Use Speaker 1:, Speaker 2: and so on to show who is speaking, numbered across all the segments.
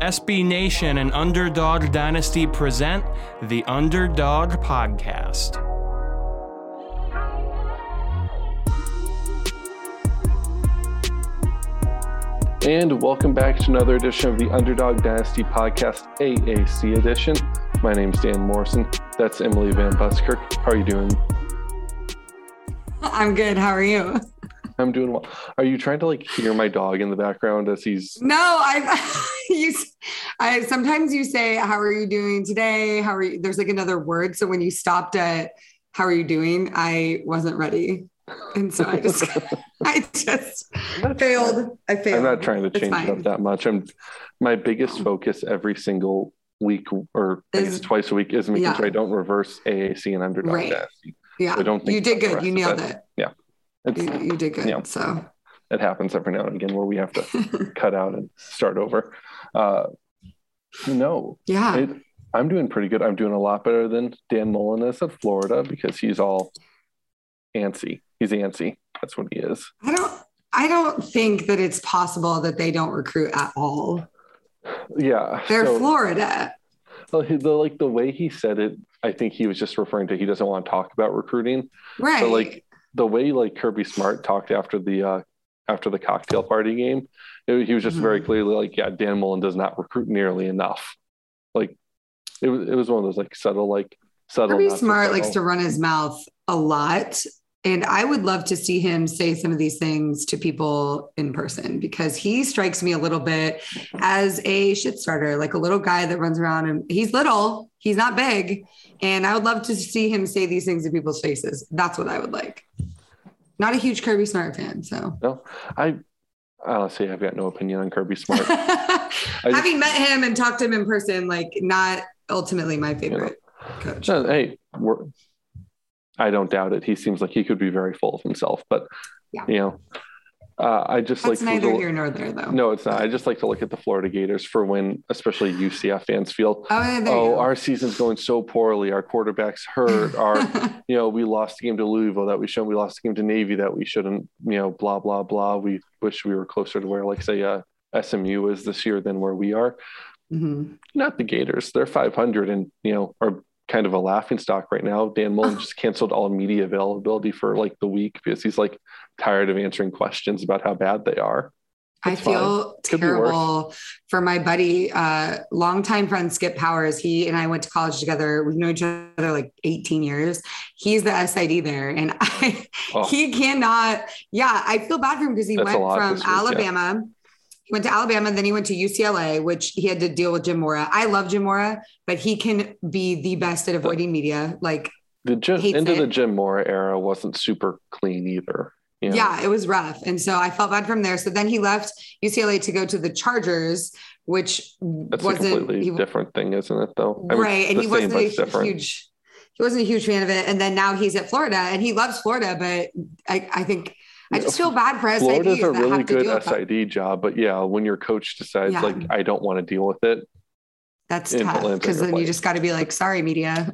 Speaker 1: SB Nation and Underdog Dynasty present the Underdog Podcast.
Speaker 2: And welcome back to another edition of the Underdog Dynasty Podcast AAC edition. My name's Dan Morrison. That's Emily Van Buskirk. How are you doing?
Speaker 3: I'm good. How are you?
Speaker 2: I'm doing well. Are you trying to like hear my dog in the background as he's
Speaker 3: No, I you I sometimes you say how are you doing today? How are you? There's like another word. So when you stopped at how are you doing? I wasn't ready. And so I just I just failed. I failed.
Speaker 2: I'm not trying to change it up that much. I'm my biggest focus every single week or I guess
Speaker 3: Is-
Speaker 2: twice a week is making
Speaker 3: yeah.
Speaker 2: sure I don't reverse AAC and Underdog
Speaker 3: Right.
Speaker 2: Dynasty.
Speaker 3: Yeah.
Speaker 2: I don't think
Speaker 3: you did good. You nailed
Speaker 2: it. Yeah.
Speaker 3: You, you did good.
Speaker 2: Yeah.
Speaker 3: So
Speaker 2: it happens every now and again where we have to cut out and start over. Uh, no,
Speaker 3: yeah.
Speaker 2: it, I'm doing pretty good. I'm doing a lot better than Dan Mullen is at Florida because he's all antsy. He's antsy. That's what he is.
Speaker 3: I don't I don't think that it's possible that they don't recruit at all.
Speaker 2: Yeah.
Speaker 3: They're
Speaker 2: so-
Speaker 3: Florida.
Speaker 2: Well, he- the like the way he said it, I think he was just referring to he doesn't want to talk about recruiting.
Speaker 3: Right.
Speaker 2: But like the way like Kirby Smart talked after the uh after the cocktail party game, it, he was just very
Speaker 3: Mhm.
Speaker 2: clearly like, yeah, Dan Mullen does not recruit nearly enough. Like it was it was one of those like subtle like subtle.
Speaker 3: Kirby Smart likes to run his mouth a lot. And I would love to see him say some of these things to people in person because he strikes me a little bit as a shit starter, like a little guy that runs around and he's little, he's not big. And I would love to see him say these things to people's faces. That's what I would like. Not a huge Kirby Smart fan. So
Speaker 2: No, I honestly I've got no opinion on Kirby Smart. just-
Speaker 3: having met him and talked to him in person, like not ultimately my favorite coach.
Speaker 2: No, hey, we're, I don't doubt it. He seems like he could be very full of himself, but
Speaker 3: Yeah.
Speaker 2: you know, uh, I just
Speaker 3: That's
Speaker 2: like to
Speaker 3: neither
Speaker 2: look-
Speaker 3: here nor there, though.
Speaker 2: No, it's not. I just like to look at the Florida Gators for when, especially UCF fans feel,
Speaker 3: Oh, yeah,
Speaker 2: oh, our season's going so poorly. Our quarterback's hurt. Our, you know, we lost the game to Louisville that we shouldn't. We lost the game to Navy that we shouldn't. You know, blah blah blah. We wish we were closer to where, like, say, uh, SMU is this year than where we are.
Speaker 3: Mhm.
Speaker 2: Not the Gators. They're 500 and you know are kind of a laughing stock right now. Dan Mullen just canceled all media availability for like the week because he's like tired of answering questions about how bad they are.
Speaker 3: I
Speaker 2: It's fine.
Speaker 3: feel
Speaker 2: Could be worse.
Speaker 3: terrible for my buddy, uh, longtime friend Skip Powers. He and I went to college together. We've known each other like 18 years. He's the SID there, and I,
Speaker 2: Oh.
Speaker 3: he cannot. Yeah, I feel bad for him because he
Speaker 2: That's
Speaker 3: went from
Speaker 2: week, yeah.
Speaker 3: Alabama. He went to Alabama, then he went to UCLA, which he had to deal with Jim Mora. I love Jim Mora, but he can be the best at avoiding media. Like,
Speaker 2: The
Speaker 3: Hates
Speaker 2: into
Speaker 3: it.
Speaker 2: the Jim Mora era wasn't super clean either. Know?
Speaker 3: Yeah, it was rough. And so I felt bad from there. So then he left UCLA to go to the Chargers, which
Speaker 2: That's a
Speaker 3: wasn't
Speaker 2: completely
Speaker 3: he,
Speaker 2: different thing, isn't it? Though, I mean,
Speaker 3: right. And he wasn't a
Speaker 2: different.
Speaker 3: huge he wasn't a huge fan of it. And then now he's at Florida and he loves Florida, but I, I think I just feel bad for SIDs
Speaker 2: Florida's a really good. SID job, but yeah, when your coach decides
Speaker 3: Yeah.
Speaker 2: like I don't want to deal with it,
Speaker 3: That's tough because then you just got to be like, sorry, media.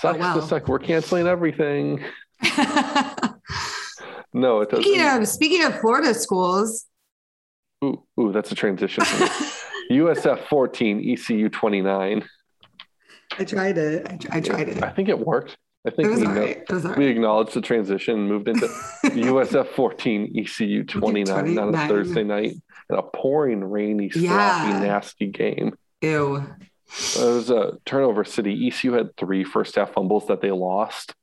Speaker 2: sucks
Speaker 3: wow.
Speaker 2: to suck. We're canceling everything. No, it doesn't.
Speaker 3: speaking of speaking of Florida schools,
Speaker 2: Ooh, ooh, that's a transition. USF 14, ECU 29.
Speaker 3: I tried it. I, I tried it.
Speaker 2: I think it worked. I think we, know-
Speaker 3: It was all
Speaker 2: we
Speaker 3: right.
Speaker 2: acknowledged the transition, and moved into USF 14, ECU 29 on a Thursday night in a pouring, rainy, sloppy,
Speaker 3: Yeah.
Speaker 2: nasty game.
Speaker 3: Ew.
Speaker 2: It was a turnover city. ECU had three first half fumbles that they lost.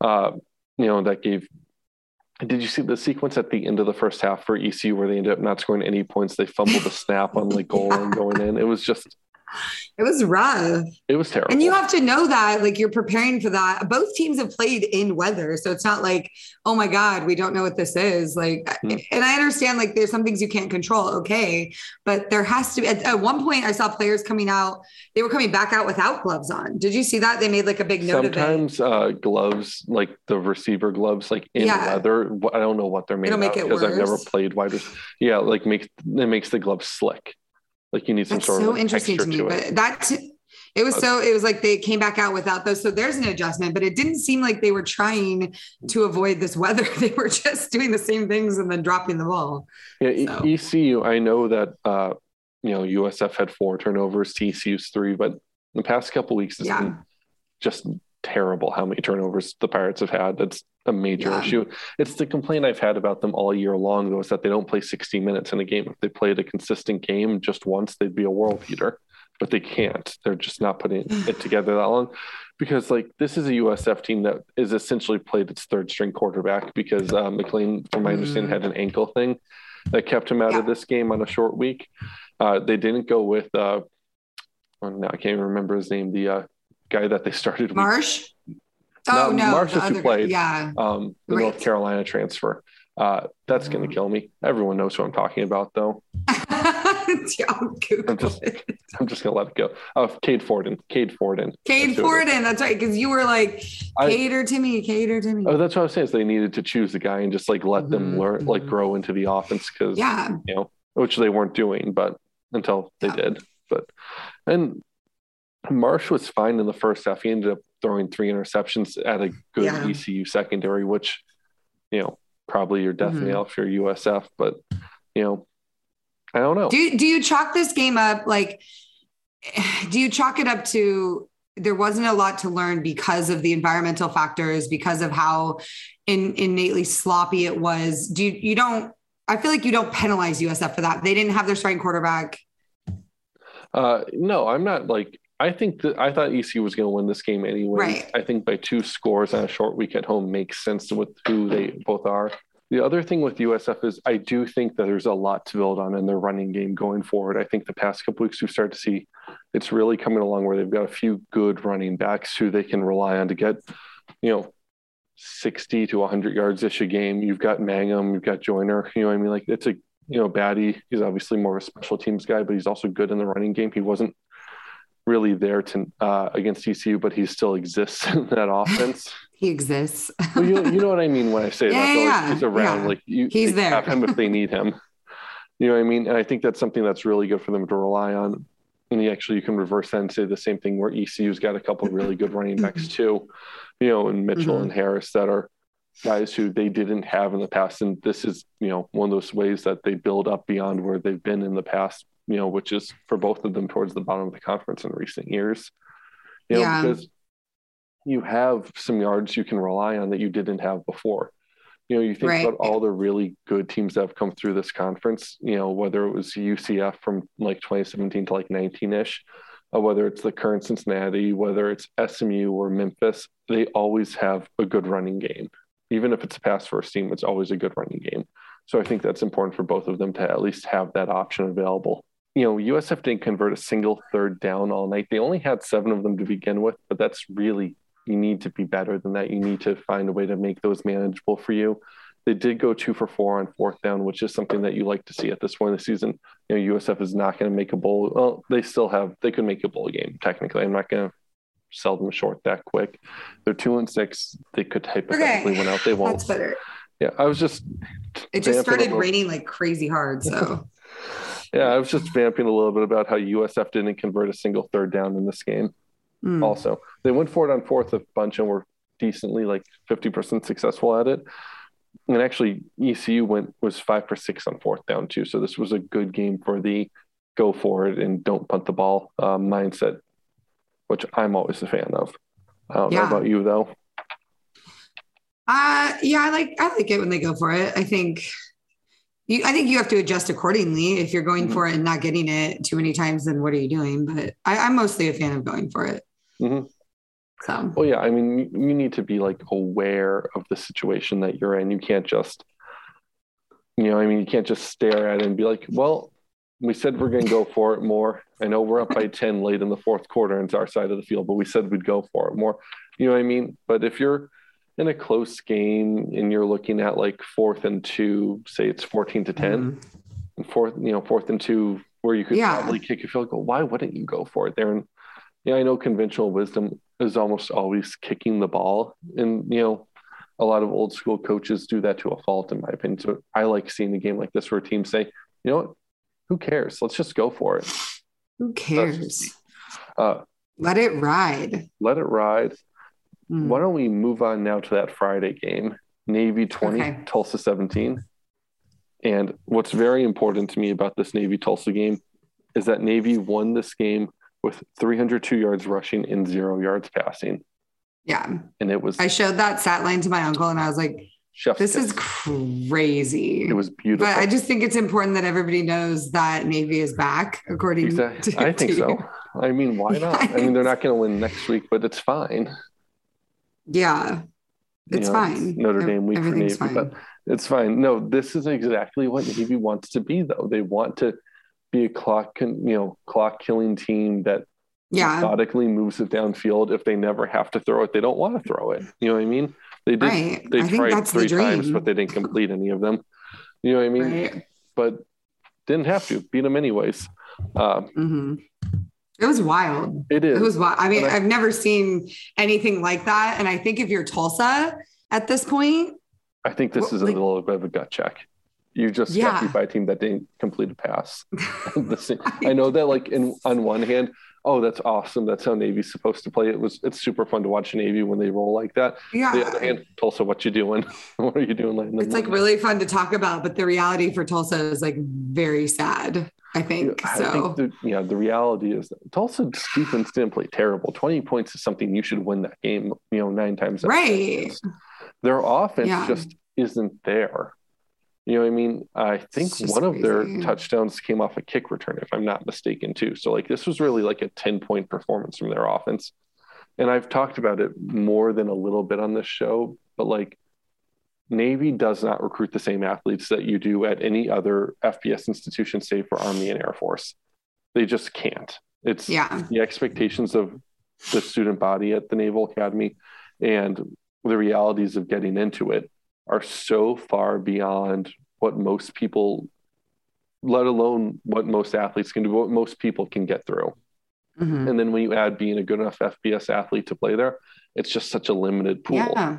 Speaker 2: Uh, you know, that gave. Did you see the sequence at the end of the first half for ECU where they ended up not scoring any points? They fumbled the snap on like goal and going in. It was just,
Speaker 3: It was rough.
Speaker 2: it was terrible.
Speaker 3: And you have to know that, like, you're preparing for that. Both teams have played in weather. So it's not like, oh my God, we don't know what this is. Like,
Speaker 2: Hmm.
Speaker 3: and I understand, like, there's some things you can't control. Okay. But there has to be, at, at one point, I saw players coming out, they were coming back out without gloves on. Did you see that? They made like a big note of it.
Speaker 2: Sometimes uh, gloves, like the receiver gloves, like in
Speaker 3: Yeah.
Speaker 2: leather. I don't know what they're made
Speaker 3: It'll
Speaker 2: of
Speaker 3: make it
Speaker 2: because I've never played wide. Yeah, like makes it makes the gloves slick. Like you need some
Speaker 3: That's
Speaker 2: sort
Speaker 3: so
Speaker 2: of
Speaker 3: interesting to me.
Speaker 2: to it.
Speaker 3: But that, it was so, it was like they came back out without those. So there's an adjustment, but it didn't seem like they were trying to avoid this weather. They were just doing the same things and then dropping the ball.
Speaker 2: Yeah,
Speaker 3: So-
Speaker 2: ECU. I know that uh, you know, USF had four turnovers, ECU's three, but the past couple weeks, it's
Speaker 3: Yeah.
Speaker 2: been just terrible how many turnovers the Pirates have had. That's a major
Speaker 3: Yeah.
Speaker 2: issue. It's the complaint I've had about them all year long, though, is that they don't play 60 minutes in a game. If they played a consistent game just once, they'd be a world beater, but they can't. They're just not putting it together that long because, like, this is a USF team that is essentially played its third string quarterback because uh, McClain, from my understanding, had an ankle thing that kept him out of this game on a short week. Uh, they didn't go with, uh, oh, no, I can't even remember his name, the uh, guy that they started with.
Speaker 3: Marsh.
Speaker 2: No,
Speaker 3: Oh no,
Speaker 2: Marsh
Speaker 3: the
Speaker 2: is who played.
Speaker 3: Yeah,
Speaker 2: um, the
Speaker 3: Right.
Speaker 2: North Carolina transfer. Uh, that's going
Speaker 3: Oh.
Speaker 2: to kill me. Everyone knows who I'm talking about, though.
Speaker 3: I'll Google
Speaker 2: I'm just- I'm just going to let it go. Uh, Cade Fortin. Cade Fortin.
Speaker 3: Cade
Speaker 2: That's who it is.
Speaker 3: Fortin. That's right. Because you were like
Speaker 2: I-
Speaker 3: to me, cater to me.
Speaker 2: Oh, that's what I was saying. Is they needed to choose the guy and just like let them
Speaker 3: Mhm,
Speaker 2: learn, like
Speaker 3: mhm.
Speaker 2: grow into the offense because
Speaker 3: yeah,
Speaker 2: you know, which they weren't doing, but until they
Speaker 3: Yeah.
Speaker 2: did. But and Marsh was fine in the first half. He ended up throwing three interceptions at a good
Speaker 3: Yeah.
Speaker 2: ECU secondary, which you know probably your death definitely
Speaker 3: Mhm.
Speaker 2: out for your USF, but you know, I don't know.
Speaker 3: Do you, do you chalk this game up like? Do you chalk it up to there wasn't a lot to learn because of the environmental factors, because of how in, innately sloppy it was? Do you you don't? I feel like you don't penalize USF for that. They didn't have their starting quarterback.
Speaker 2: Uh, no, I'm not like. I think that I thought ECU was going to win this game anyway.
Speaker 3: Right.
Speaker 2: I think by two scores on a short week at home makes sense with who they both are. The other thing with USF is I do think that there's a lot to build on in their running game going forward. I think the past couple weeks we've started to see it's really coming along where they've got a few good running backs who they can rely on to get, you know, 60 to 100 yards ish a game. You've got Mangum, you've got Joiner. You know what I mean? Like it's a you know, Battie, he's obviously more of a special teams guy, but he's also good in the running game. He wasn't really there to uh, against ECU, but he still exists in that offense.
Speaker 3: He exists.
Speaker 2: well, you, you know what I mean when I say
Speaker 3: Yeah,
Speaker 2: that. though.
Speaker 3: yeah,
Speaker 2: he's around.
Speaker 3: yeah.
Speaker 2: Like you,
Speaker 3: He's there.
Speaker 2: have him if they need him. You know what I mean? And I think that's something that's really good for them to rely on. And you actually you can reverse that and say the same thing where ECU's got a couple of really good running backs too, you know, and Mitchell
Speaker 3: Mhm.
Speaker 2: and Harris that are guys who they didn't have in the past. And this is, you know, one of those ways that they build up beyond where they've been in the past, you know, which is for both of them towards the bottom of the conference in recent years. You know,
Speaker 3: Yeah.
Speaker 2: because you have some yards you can rely on that you didn't have before. You know, you think
Speaker 3: Right.
Speaker 2: about all the really good teams that have come through this conference, you know, whether it was UCF from like 2017 to like 19 ish, or uh, whether it's the current Cincinnati, whether it's SMU or Memphis, they always have a good running game. Even if it's a pass first team, it's always a good running game. So I think that's important for both of them to at least have that option available. You know, USF didn't convert a single third down all night. They only had seven of them to begin with, but that's really, you need to be better than that. You need to find a way to make those manageable for you. They did go two for four on fourth down, which is something that you like to see at this point of the season. You know, USF is not going to make a bowl. Well, they still have, they could make a bowl game technically. I'm not going to sell them short that quick. They're two and six. They could hypothetically
Speaker 3: Okay.
Speaker 2: win out. They won't.
Speaker 3: That's better.
Speaker 2: Yeah, I was just
Speaker 3: It just started raining like crazy hard. So
Speaker 2: Yeah, I was just vamping a little bit about how USF didn't convert a single third down in this game.
Speaker 3: Hmm.
Speaker 2: Also, they went for it on fourth a bunch and were decently like 50% successful at it. And actually, ECU went was five for six on fourth down too. So this was a good game for the go for it and don't punt the ball uh, mindset, which I'm always a fan of. I don't know about you though.
Speaker 3: Uh yeah, I like I like it when they go for it. I think you I think you have to adjust accordingly. If you're going
Speaker 2: Mhm.
Speaker 3: for it and not getting it too many times, then what are you doing? But I, I'm mostly a fan of going for it.
Speaker 2: Mhm.
Speaker 3: So
Speaker 2: Well, yeah, I mean, you- you need to be like aware of the situation that you're in. You can't just, you know, I mean, you can't just stare at it and be like, well, we said we're going to go for it more. I know we're up by 10 late in the fourth quarter and it's our side of the field, but we said we'd go for it more. You know what I mean? But if you're in a close game and you're looking at like fourth and two, say it's 14 to 10,
Speaker 3: mhm.
Speaker 2: and fourth, you know, fourth and two, where you could
Speaker 3: Yeah.
Speaker 2: probably kick a field goal. Why wouldn't you go for it there? And yeah, I know conventional wisdom is almost always kicking the ball, and you know, a lot of old school coaches do that to a fault, in my opinion. So I like seeing a game like this where teams say, you know what, who cares? Let's just go for it.
Speaker 3: who cares?
Speaker 2: Uh,
Speaker 3: Let it ride.
Speaker 2: let it ride.
Speaker 3: Hmm.
Speaker 2: Why don't we move on now to that Friday game? Navy 20,
Speaker 3: Okay.
Speaker 2: Tulsa 17. And what's very important to me about this Navy Tulsa game is that Navy won this game with 302 yards rushing and zero yards passing.
Speaker 3: Yeah.
Speaker 2: And it was
Speaker 3: I showed that stat line to my uncle and I was like, this
Speaker 2: kiss.
Speaker 3: is crazy.
Speaker 2: it was beautiful.
Speaker 3: But I just think it's important that everybody knows that Navy is back, according
Speaker 2: exactly.
Speaker 3: to
Speaker 2: I think
Speaker 3: to
Speaker 2: so.
Speaker 3: you.
Speaker 2: I mean, why not? I mean, they're not going to win next week, but it's fine.
Speaker 3: Yeah.
Speaker 2: You
Speaker 3: It's
Speaker 2: know,
Speaker 3: fine.
Speaker 2: Notre Dame week for Navy,
Speaker 3: fine.
Speaker 2: but it's fine. No, this is exactly what Navy wants to be, though. They want to be a clock, con- you know, clock killing team that
Speaker 3: Yeah.
Speaker 2: methodically moves it downfield. If they never have to throw it, they don't want to throw it. You know what I mean? They did.
Speaker 3: Right.
Speaker 2: They
Speaker 3: I
Speaker 2: tried
Speaker 3: that's the
Speaker 2: three times, but they didn't complete any of them. You know what I mean?
Speaker 3: Right.
Speaker 2: But didn't have to beat them anyways. Uh,
Speaker 3: hmm It was wild.
Speaker 2: it is.
Speaker 3: It was wild. I mean,
Speaker 2: I-
Speaker 3: I've never seen anything like that. And I think if you're Tulsa at this point,
Speaker 2: I think this is a
Speaker 3: like-
Speaker 2: little bit of a gut check. You just
Speaker 3: Yeah.
Speaker 2: got beat by a team that didn't complete a pass. I know that, like, in on one hand, oh, that's awesome. That's how Navy's supposed to play. It was. It's super fun to watch Navy when they roll like that.
Speaker 3: yeah.
Speaker 2: On the other hand, Tulsa, what you doing? what are you doing?
Speaker 3: It's like really fun to talk about, but the reality for Tulsa is like very sad, I think.
Speaker 2: I
Speaker 3: so
Speaker 2: think the, yeah, the reality is that Tulsa's defense didn't play terrible. Twenty points is something you should win that game. You know, nine times. out of 10
Speaker 3: Right.
Speaker 2: Their offense
Speaker 3: Yeah.
Speaker 2: just isn't there. You know I mean? I think one of their touchdowns came off a kick return, if I'm not mistaken, too. So like this was really like a 10 point performance from their offense. And I've talked about it more than a little bit on this show, but like Navy does not recruit the same athletes that you do at any other FBS institution, save for Army and Air Force. They just can't. It's
Speaker 3: yeah.
Speaker 2: the expectations of the student body at the Naval Academy and the realities of getting into it are so far beyond what most people, let alone what most athletes can do, what most people can get through.
Speaker 3: Mhm.
Speaker 2: And then when you add being a good enough FBS athlete to play there, it's just such a limited pool.
Speaker 3: Yeah.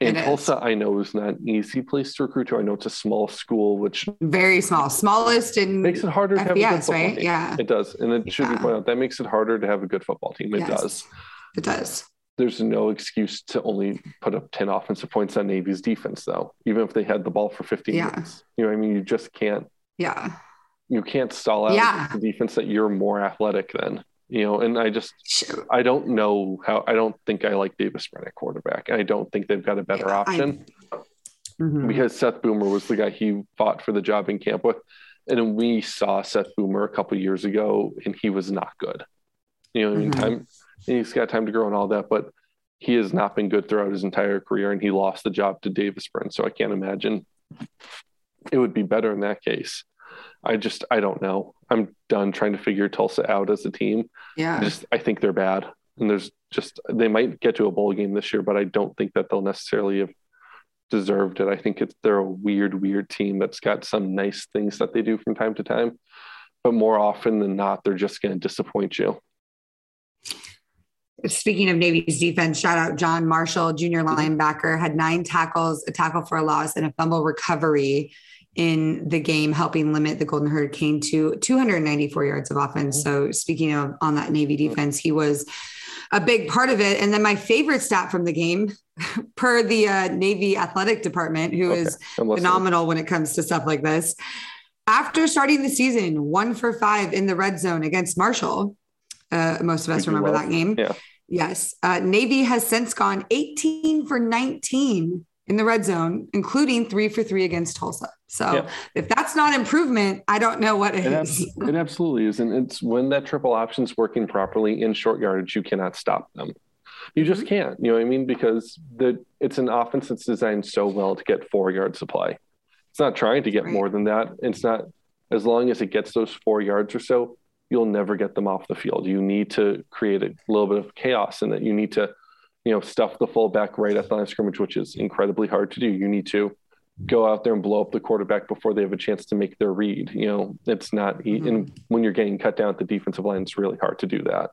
Speaker 2: And
Speaker 3: it is.
Speaker 2: Tulsa, I know, is not an easy place to recruit to. I know it's a small school, which
Speaker 3: Very small, smallest in
Speaker 2: makes it harder to have a good football
Speaker 3: right?
Speaker 2: team.
Speaker 3: Yeah.
Speaker 2: It does. And it should be
Speaker 3: Yeah.
Speaker 2: pointed out that makes it harder to have a good football team. It
Speaker 3: Yes.
Speaker 2: does.
Speaker 3: It does.
Speaker 2: there's no excuse to only put up 10 offensive points on Navy's defense, though, even if they had the ball for 15
Speaker 3: Yeah.
Speaker 2: minutes. You know what I mean? You just can't,
Speaker 3: Yeah.
Speaker 2: you can't stall out
Speaker 3: Yeah.
Speaker 2: the defense that you're more athletic than, you know, and I just. I don't know how, I don't think I like Davis Brin at quarterback. I don't think they've got a better option
Speaker 3: Mhm.
Speaker 2: because Seth Boomer was the guy he fought for the job in camp with. And we saw Seth Boomer a couple years ago and he was not good. You know I mean?
Speaker 3: Mhm.
Speaker 2: Time, he's got time to grow and all that, but he has not been good throughout his entire career and he lost the job to Davis Brin. So I can't imagine it would be better in that case. I just, I don't know. I'm done trying to figure Tulsa out as a team. I
Speaker 3: Yeah.
Speaker 2: just, I think they're bad. And there's just, they might get to a bowl game this year, but I don't think that they'll necessarily have deserved it. I think it's, they're a weird, weird team that's got some nice things that they do from time to time. But more often than not, they're just going to disappoint you.
Speaker 3: Speaking of Navy's defense, shout out John Marshall, junior linebacker, had nine tackles, a tackle for a loss, and a fumble recovery in the game, helping limit the Golden Hurricane to 294 yards of offense. So, speaking of on that Navy defense, he was a big part of it. And then my favorite stat from the game, per the uh, Navy athletic department, who is
Speaker 2: Okay, I'm
Speaker 3: phenomenal when it comes to stuff like this. After starting the season, one for five in the red zone against Marshall. Uh, most of us remember
Speaker 2: love.
Speaker 3: that game.
Speaker 2: Yeah.
Speaker 3: Yes. Uh, Navy has since gone 18 for 19 in the red zone, including three for three against Tulsa. So
Speaker 2: Yeah.
Speaker 3: if that's not improvement, I don't know what
Speaker 2: It,
Speaker 3: is.
Speaker 2: abs- it absolutely is. And it's when that triple option's working properly in short yardage, you cannot stop them. You just mm-hmm. can't, you know what I mean? Because the it's an offense that's designed so well to get four yards supply. It's not trying to get
Speaker 3: Right.
Speaker 2: more than that. It's not as long as it gets those four yards or so, you'll never get them off the field. You need to create a little bit of chaos in that you need to, you know, stuff the fullback right at the line of scrimmage, which is incredibly hard to do. You need to go out there and blow up the quarterback before they have a chance to make their read. You know, it's not, e- and mm-hmm. when you're getting cut down at the defensive line, it's really hard to do that.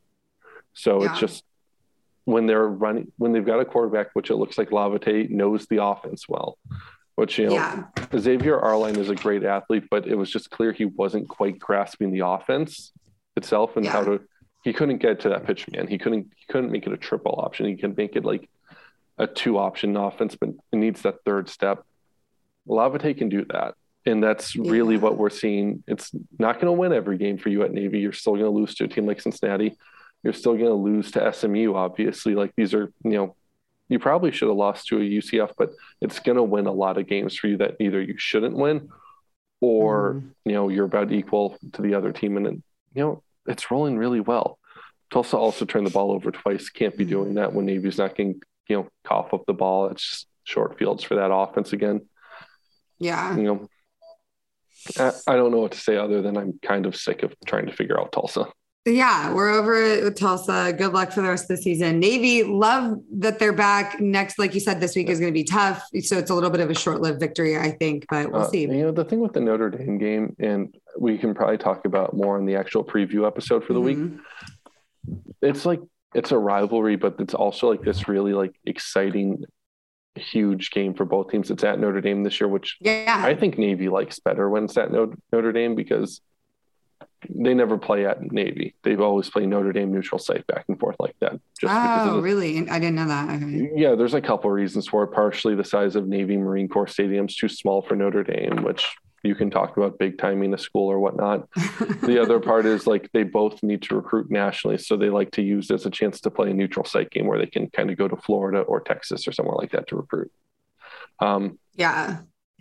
Speaker 2: So
Speaker 3: Yeah.
Speaker 2: it's just when they're running, when they've got a quarterback, which it looks like Lavatai knows the offense well, which, you know,
Speaker 3: yeah.
Speaker 2: Xavier Arline is a great athlete, but it was just clear he wasn't quite grasping the offense itself and how to. He couldn't get to that pitch man. He couldn't. He couldn't make it a triple option. He can make it like a two option offense, but it needs that third step. Lavatai can do that. And that's really
Speaker 3: Yeah.
Speaker 2: what we're seeing. It's not going to win every game for you at Navy. You're still going to lose to a team like Cincinnati. You're still going to lose to SMU, obviously. Like these are, you know, you probably should have lost to a UCF, but it's going to win a lot of games for you that either you shouldn't win or,
Speaker 3: Mhm.
Speaker 2: you know, you're about equal to the other team. And, then, you know, it's rolling really well. Tulsa also turned the ball over twice. Can't be doing that when Navy's not getting, you know, cough up the ball. It's just short fields for that offense again.
Speaker 3: Yeah.
Speaker 2: You know, I, I don't know what to say other than I'm kind of sick of trying to figure out Tulsa.
Speaker 3: Yeah, we're over with Tulsa. Good luck for the rest of the season. Navy, love that they're back. Next, like you said, this week is going to be tough. So it's a little bit of a short lived victory, I think, but we'll
Speaker 2: Uh,
Speaker 3: see.
Speaker 2: You know, the thing with the Notre Dame game, and we can probably talk about more in the actual preview episode for the week.
Speaker 3: Mhm.
Speaker 2: It's like it's a rivalry, but it's also like this really like exciting, huge game for both teams. It's at Notre Dame this year, which
Speaker 3: Yeah.
Speaker 2: I think Navy likes better when it's at Notre Dame because they never play at Navy. They've always played Notre Dame neutral site back and forth like that. Just
Speaker 3: oh,
Speaker 2: the
Speaker 3: really? I didn't know that. Okay.
Speaker 2: yeah, there's a couple reasons for it. Partially, the size of Navy Marine Corps Stadium's too small for Notre Dame, which you can talk about big timing a school or whatnot. The other part is like they both need to recruit nationally, so they like to use as a chance to play a neutral site game where they can kind of go to Florida or Texas or somewhere like that to recruit. Um,
Speaker 3: yeah.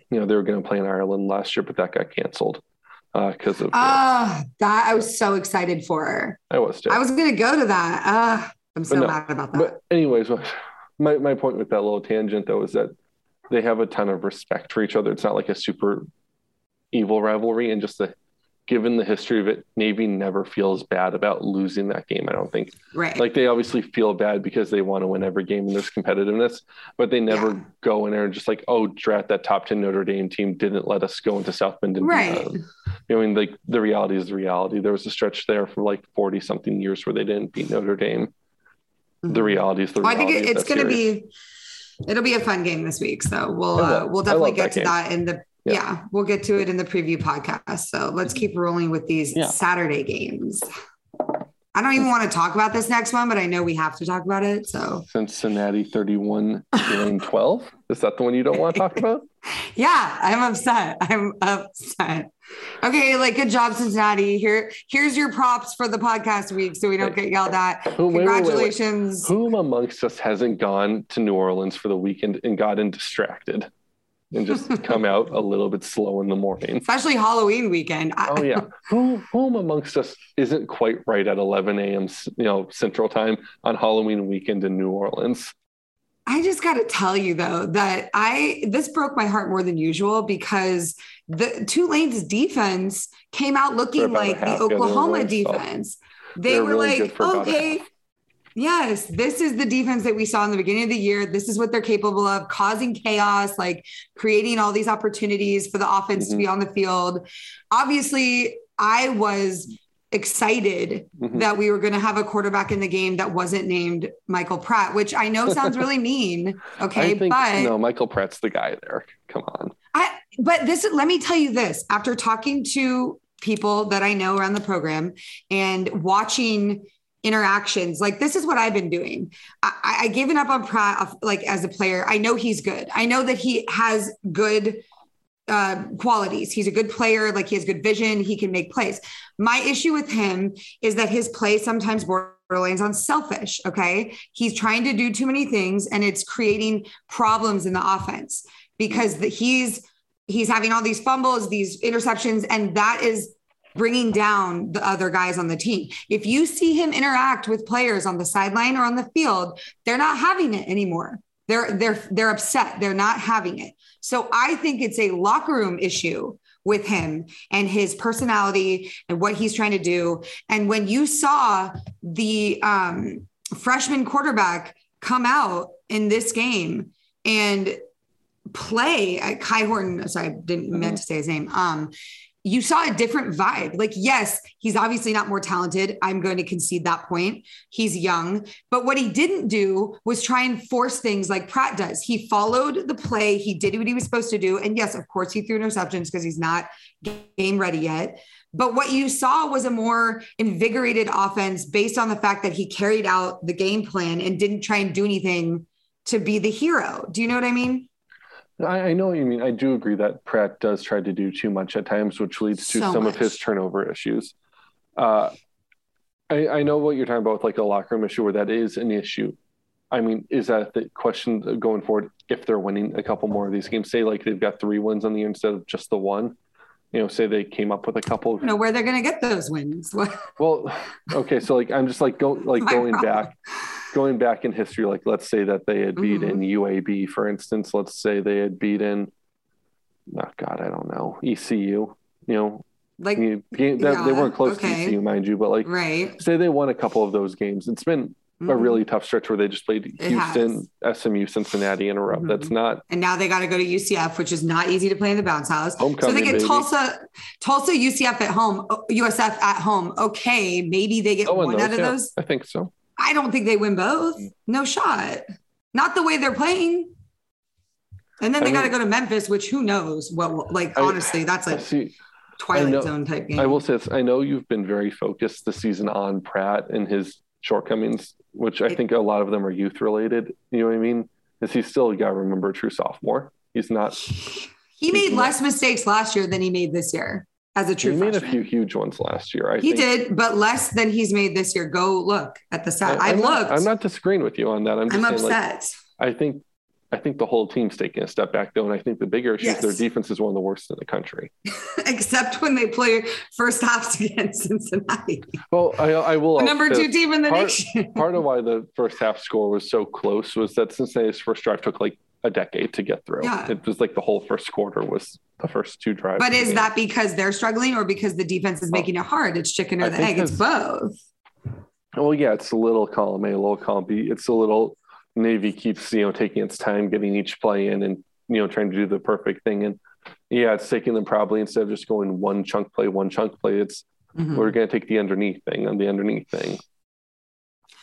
Speaker 2: you know, they were going to play in Ireland last year, but that got canceled Uh, because of.
Speaker 3: Oh, that I was so excited for.
Speaker 2: I was too.
Speaker 3: I was going to go to that. Uh, I'm so
Speaker 2: no,
Speaker 3: mad about that.
Speaker 2: But anyways, my, my point with that little tangent though is that they have a ton of respect for each other. It's not like a super evil rivalry, and just the given the history of it, Navy never feels bad about losing that game. I don't think.
Speaker 3: right.
Speaker 2: Like they obviously feel bad because they want to win every game and there's competitiveness, but they never
Speaker 3: Yeah.
Speaker 2: go in there and just like, oh, drat that top ten Notre Dame team didn't let us go into South Bend and beat
Speaker 3: right.
Speaker 2: them. I mean, like the reality is the reality. There was a stretch there for like forty something years where they didn't beat Notre Dame. The
Speaker 3: Mhm.
Speaker 2: reality is the
Speaker 3: Well, I think it, it's going to be it'll be a fun game this week. So we'll uh, we'll definitely get to
Speaker 2: game.
Speaker 3: that in the
Speaker 2: Yeah.
Speaker 3: yeah. we'll get to it in the preview podcast. So let's keep rolling with these
Speaker 2: Yeah.
Speaker 3: Saturday games. I don't even want to talk about this next one, but I know we have to talk about it. So
Speaker 2: Cincinnati 31 Tulane 12. Is that the one you don't want to talk about?
Speaker 3: yeah, I'm upset. I'm upset. Okay, like good job, Cincinnati. Here, here's your props for the podcast week, so we don't get yelled at.
Speaker 2: Who, wait, wait, wait, wait.
Speaker 3: Congratulations.
Speaker 2: Whom amongst us hasn't gone to New Orleans for the weekend and gotten distracted and just come out a little bit slow in the morning?
Speaker 3: Especially Halloween weekend.
Speaker 2: Oh yeah. Who whom amongst us isn't quite right at 11 a.m. you know Central Time on Halloween weekend in New Orleans?
Speaker 3: I just got to tell you though that I this broke my heart more than usual because the Tulane's defense came out looking like the
Speaker 2: half, yeah, they were
Speaker 3: Oklahoma defense. They
Speaker 2: They're
Speaker 3: were
Speaker 2: really
Speaker 3: like,
Speaker 2: for about a
Speaker 3: okay. Yes, this is the defense that we saw in the beginning of the year. This is what they're capable of, causing chaos, like creating all these opportunities for the offense to
Speaker 2: Mm-hmm.
Speaker 3: be on the field. Obviously, I was excited
Speaker 2: Mhm.
Speaker 3: that we were going to have a quarterback in the game that wasn't named Michael Pratt, which I know sounds really mean. Okay.
Speaker 2: Think
Speaker 3: but
Speaker 2: no, Michael Pratt's the guy there. Come on.
Speaker 3: I, but this, let me tell you this after talking to people that I know around the program and watching interactions, like this is what I've been doing. I, I given up on Pratt, like as a player. I know he's good. I know that he has good uh, qualities. He's a good player. Like he has good vision. He can make plays. My issue with him is that his play sometimes borderlines on selfish. Okay. He's trying to do too many things and it's creating problems in the offense because the, he's, he's having all these fumbles, these interceptions, and that is bringing down the other guys on the team. If you see him interact with players on the sideline or on the field, they're not having it anymore. They're they're they're upset. They're not having it. So I think it's a locker room issue with him and his personality and what he's trying to do. And when you saw the um, freshman quarterback come out in this game and play at Kai Horton, sorry, I didn't meant to say his name. Um, you saw a different vibe. Like, yes, he's obviously not more talented. I'm going to concede that point. He's young. But what he didn't do was try and force things like Pratt does. He followed the play, he did what he was supposed to do. And yes, of course, he threw interceptions because he's not game ready yet. But what you saw was a more invigorated offense based on the fact that he carried out the game plan and didn't try and do anything to be the hero. Do you know what I mean?
Speaker 2: I, I know what you mean. I do agree that Pratt does try to do too much at times, which leads to
Speaker 3: So
Speaker 2: some of his turnover issues. Uh, I, I know what you're talking about with like a locker room issue where that is an issue. I mean, is that the question going forward? If they're winning a couple more of these games, say like they've got three wins on the year instead of just the one, you know, say they came up with a couple.
Speaker 3: I don't know where they're going to get those wins.
Speaker 2: Well, okay, so like I'm just like go like going
Speaker 3: problem.
Speaker 2: back, going back in history. Like let's say that they had beaten UAB, for instance. Let's say they had beaten, oh God, I don't know, ECU. You know,
Speaker 3: Like,
Speaker 2: you- that, they weren't close
Speaker 3: okay.
Speaker 2: to ECU, mind you, but like
Speaker 3: right.
Speaker 2: say they won a couple of those games. It's been a
Speaker 3: Mhm.
Speaker 2: really tough stretch where they just played
Speaker 3: It
Speaker 2: Houston, SMU, Cincinnati in a row.
Speaker 3: Mhm.
Speaker 2: That's not
Speaker 3: And now they got to go to UCF, which is not easy to play in the bounce house.
Speaker 2: Homecoming, so
Speaker 3: they get
Speaker 2: baby.
Speaker 3: Tulsa, Tulsa, UCF at home, oh, USF at home. Okay, maybe they get
Speaker 2: no
Speaker 3: one out
Speaker 2: knows.
Speaker 3: of
Speaker 2: Yeah,
Speaker 3: those.
Speaker 2: I think so.
Speaker 3: I don't think they win both.
Speaker 2: Mm.
Speaker 3: No shot. Not the way they're playing. And then they got to go to Memphis, which who knows what? Like
Speaker 2: I-
Speaker 3: honestly, that's a
Speaker 2: see.
Speaker 3: Twilight
Speaker 2: know-
Speaker 3: Zone type game.
Speaker 2: I will say this. I know you've been very focused this season on Pratt and his shortcomings, which I
Speaker 3: It-
Speaker 2: think a lot of them are youth related. You know what I mean? Is he still got to remember a true sophomore? He's not.
Speaker 3: he made less mistakes last year than he made this year as a true
Speaker 2: he made a few huge ones last year. I
Speaker 3: he
Speaker 2: think.
Speaker 3: did, but less than he's made this year. Go look at the stat. I,
Speaker 2: I'm
Speaker 3: looked.
Speaker 2: Not, I'm not disagreeing with you on that. I'm just
Speaker 3: I'm
Speaker 2: saying, like,
Speaker 3: upset.
Speaker 2: I think I think the whole team's taking a step back though, and I think the bigger issue is their defense is one of the worst in the country.
Speaker 3: Except when they play first halves against Cincinnati,
Speaker 2: Well, I, I will
Speaker 3: number two team in the
Speaker 2: part-
Speaker 3: nation.
Speaker 2: part of why the first half score was so close was that Cincinnati's first drive took like a decade to get through.
Speaker 3: Yeah.
Speaker 2: It was like the whole first quarter was the first two drives.
Speaker 3: But is that because they're struggling or because the defense is making it hard? It's chicken or
Speaker 2: I
Speaker 3: the egg. It's both.
Speaker 2: Well, yeah, it's a little column A, a little column B. It's a little Navy keeps you know taking its time getting each play in and you know trying to do the perfect thing. And yeah, it's taking them probably instead of just going one chunk play, one chunk play. It's
Speaker 3: Mhm.
Speaker 2: we're going to take the underneath thing and the underneath thing.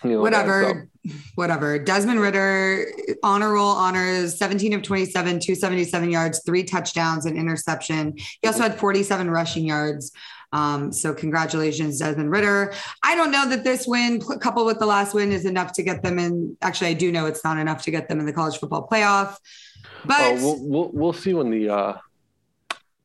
Speaker 2: You know,
Speaker 3: whatever, whatever. Desmond Ridder, honor roll honors 17 of 27, 277 yards, three touchdowns, and interception. He also had 47 rushing yards. Um, so congratulations, Desmond Ridder. I don't know that this win, pl- coupled with the last win, is enough to get them in. Actually, I do know it's not enough to get them in the college football playoff. But
Speaker 2: Oh, we'll, we'll we'll see when the uh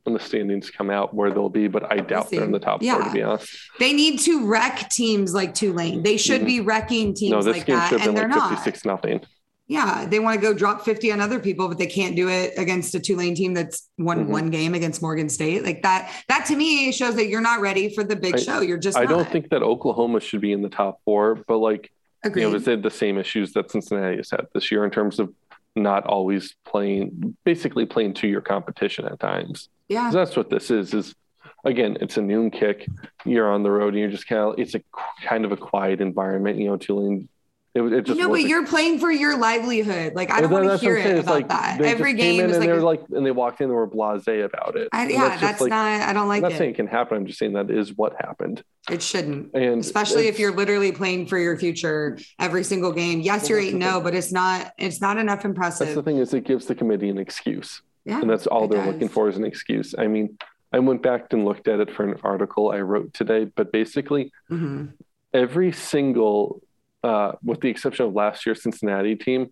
Speaker 2: when the standings come out where they'll be, but I doubt they're in the top four to be honest.
Speaker 3: they need to wreck teams like Tulane. They should be wrecking teams
Speaker 2: Mm-hmm. No, this
Speaker 3: like
Speaker 2: game
Speaker 3: that,
Speaker 2: should have
Speaker 3: and
Speaker 2: been
Speaker 3: they're
Speaker 2: like
Speaker 3: not.
Speaker 2: 56 nothing.
Speaker 3: Yeah, they want to go drop 50 on other people, but they can't do it against a Tulane team that's won
Speaker 2: Mhm.
Speaker 3: one game against Morgan State. Like that, that to me shows that you're not ready for the big
Speaker 2: I-
Speaker 3: show. You're just
Speaker 2: I don't think that Oklahoma should be in the top four, but like
Speaker 3: Agreed.
Speaker 2: you know, had the same issues that Cincinnati has had this year in terms of not always playing, basically playing to your competition at times.
Speaker 3: Yeah.
Speaker 2: that's what this is. Is again, it's a noon kick. You're on the road, and you're just kind of. It's a kind of a quiet environment. You know, Tulane. It, it just
Speaker 3: No, but you're playing for your livelihood. Like I don't
Speaker 2: Well,
Speaker 3: want to hear it about
Speaker 2: like
Speaker 3: that. Every game is
Speaker 2: and
Speaker 3: like,
Speaker 2: they're like, and they walked in and were blasé about it.
Speaker 3: I, yeah,
Speaker 2: just
Speaker 3: that's
Speaker 2: like,
Speaker 3: not. I don't like
Speaker 2: I'm not
Speaker 3: it.
Speaker 2: saying it can happen. I'm just saying that is what happened.
Speaker 3: It shouldn't.
Speaker 2: And
Speaker 3: Especially if you're literally playing for your future every single game. Yes,
Speaker 2: Well,
Speaker 3: you're
Speaker 2: that's
Speaker 3: eight no, but it's not. It's not enough impressive.
Speaker 2: That's the thing is it gives the committee an excuse,
Speaker 3: Yeah,
Speaker 2: and that's all they're
Speaker 3: does.
Speaker 2: looking for is an excuse. I mean, I went back and looked at it for an article I wrote today, but basically
Speaker 3: Mhm.
Speaker 2: every single, uh, with the exception of last year's Cincinnati team,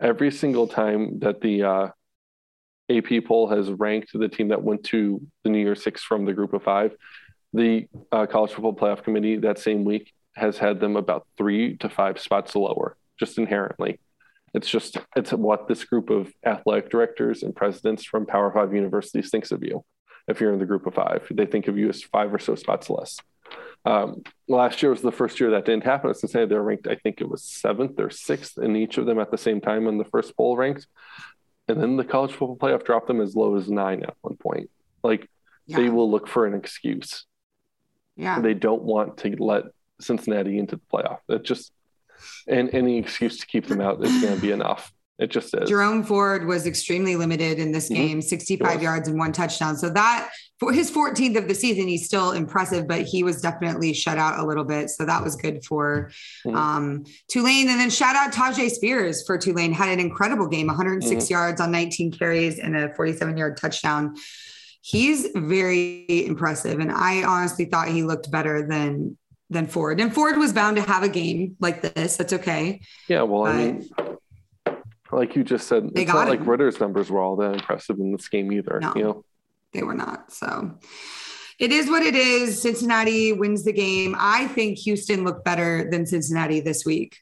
Speaker 2: every single time that the uh, AP poll has ranked the team that went to the New Year Six from the group of five, the uh, College Football Playoff Committee that same week has had them about three to five spots lower, just inherently. It's just it's what this group of athletic directors and presidents from Power Five universities thinks of you. If you're in the group of five, they think of you as five or so spots less. Um, last year was the first year that didn't happen. Since they were ranked, I think it was seventh or sixth in each of them at the same time in the first poll ranked. And then the college football playoff dropped them as low as nine at one point. Like they will look for an excuse.
Speaker 3: Yeah.
Speaker 2: They don't want to let Cincinnati into the playoff. It just and any excuse to keep them out is going to be enough. It just is.
Speaker 3: Jerome Ford was extremely limited in this
Speaker 2: Mhm.
Speaker 3: game, 65 yards and one touchdown. So that for his 14th of the season, he's still impressive, but he was definitely shut out a little bit. So that was good for um, Tulane. And then shout out Tajay Spears for Tulane, had an incredible game, 106
Speaker 2: Mm-hmm.
Speaker 3: yards on 19 carries and a 47 yard touchdown. He's very impressive. And I honestly thought he looked better than than Ford. And Ford was bound to have a game like this. That's okay.
Speaker 2: Yeah, well, I mean, like you just said, it's not like. Ridder's numbers were all that impressive in this game either.
Speaker 3: No.
Speaker 2: You know,
Speaker 3: they were not. So it is what it is. Cincinnati wins the game. I think Houston looked better than Cincinnati this week.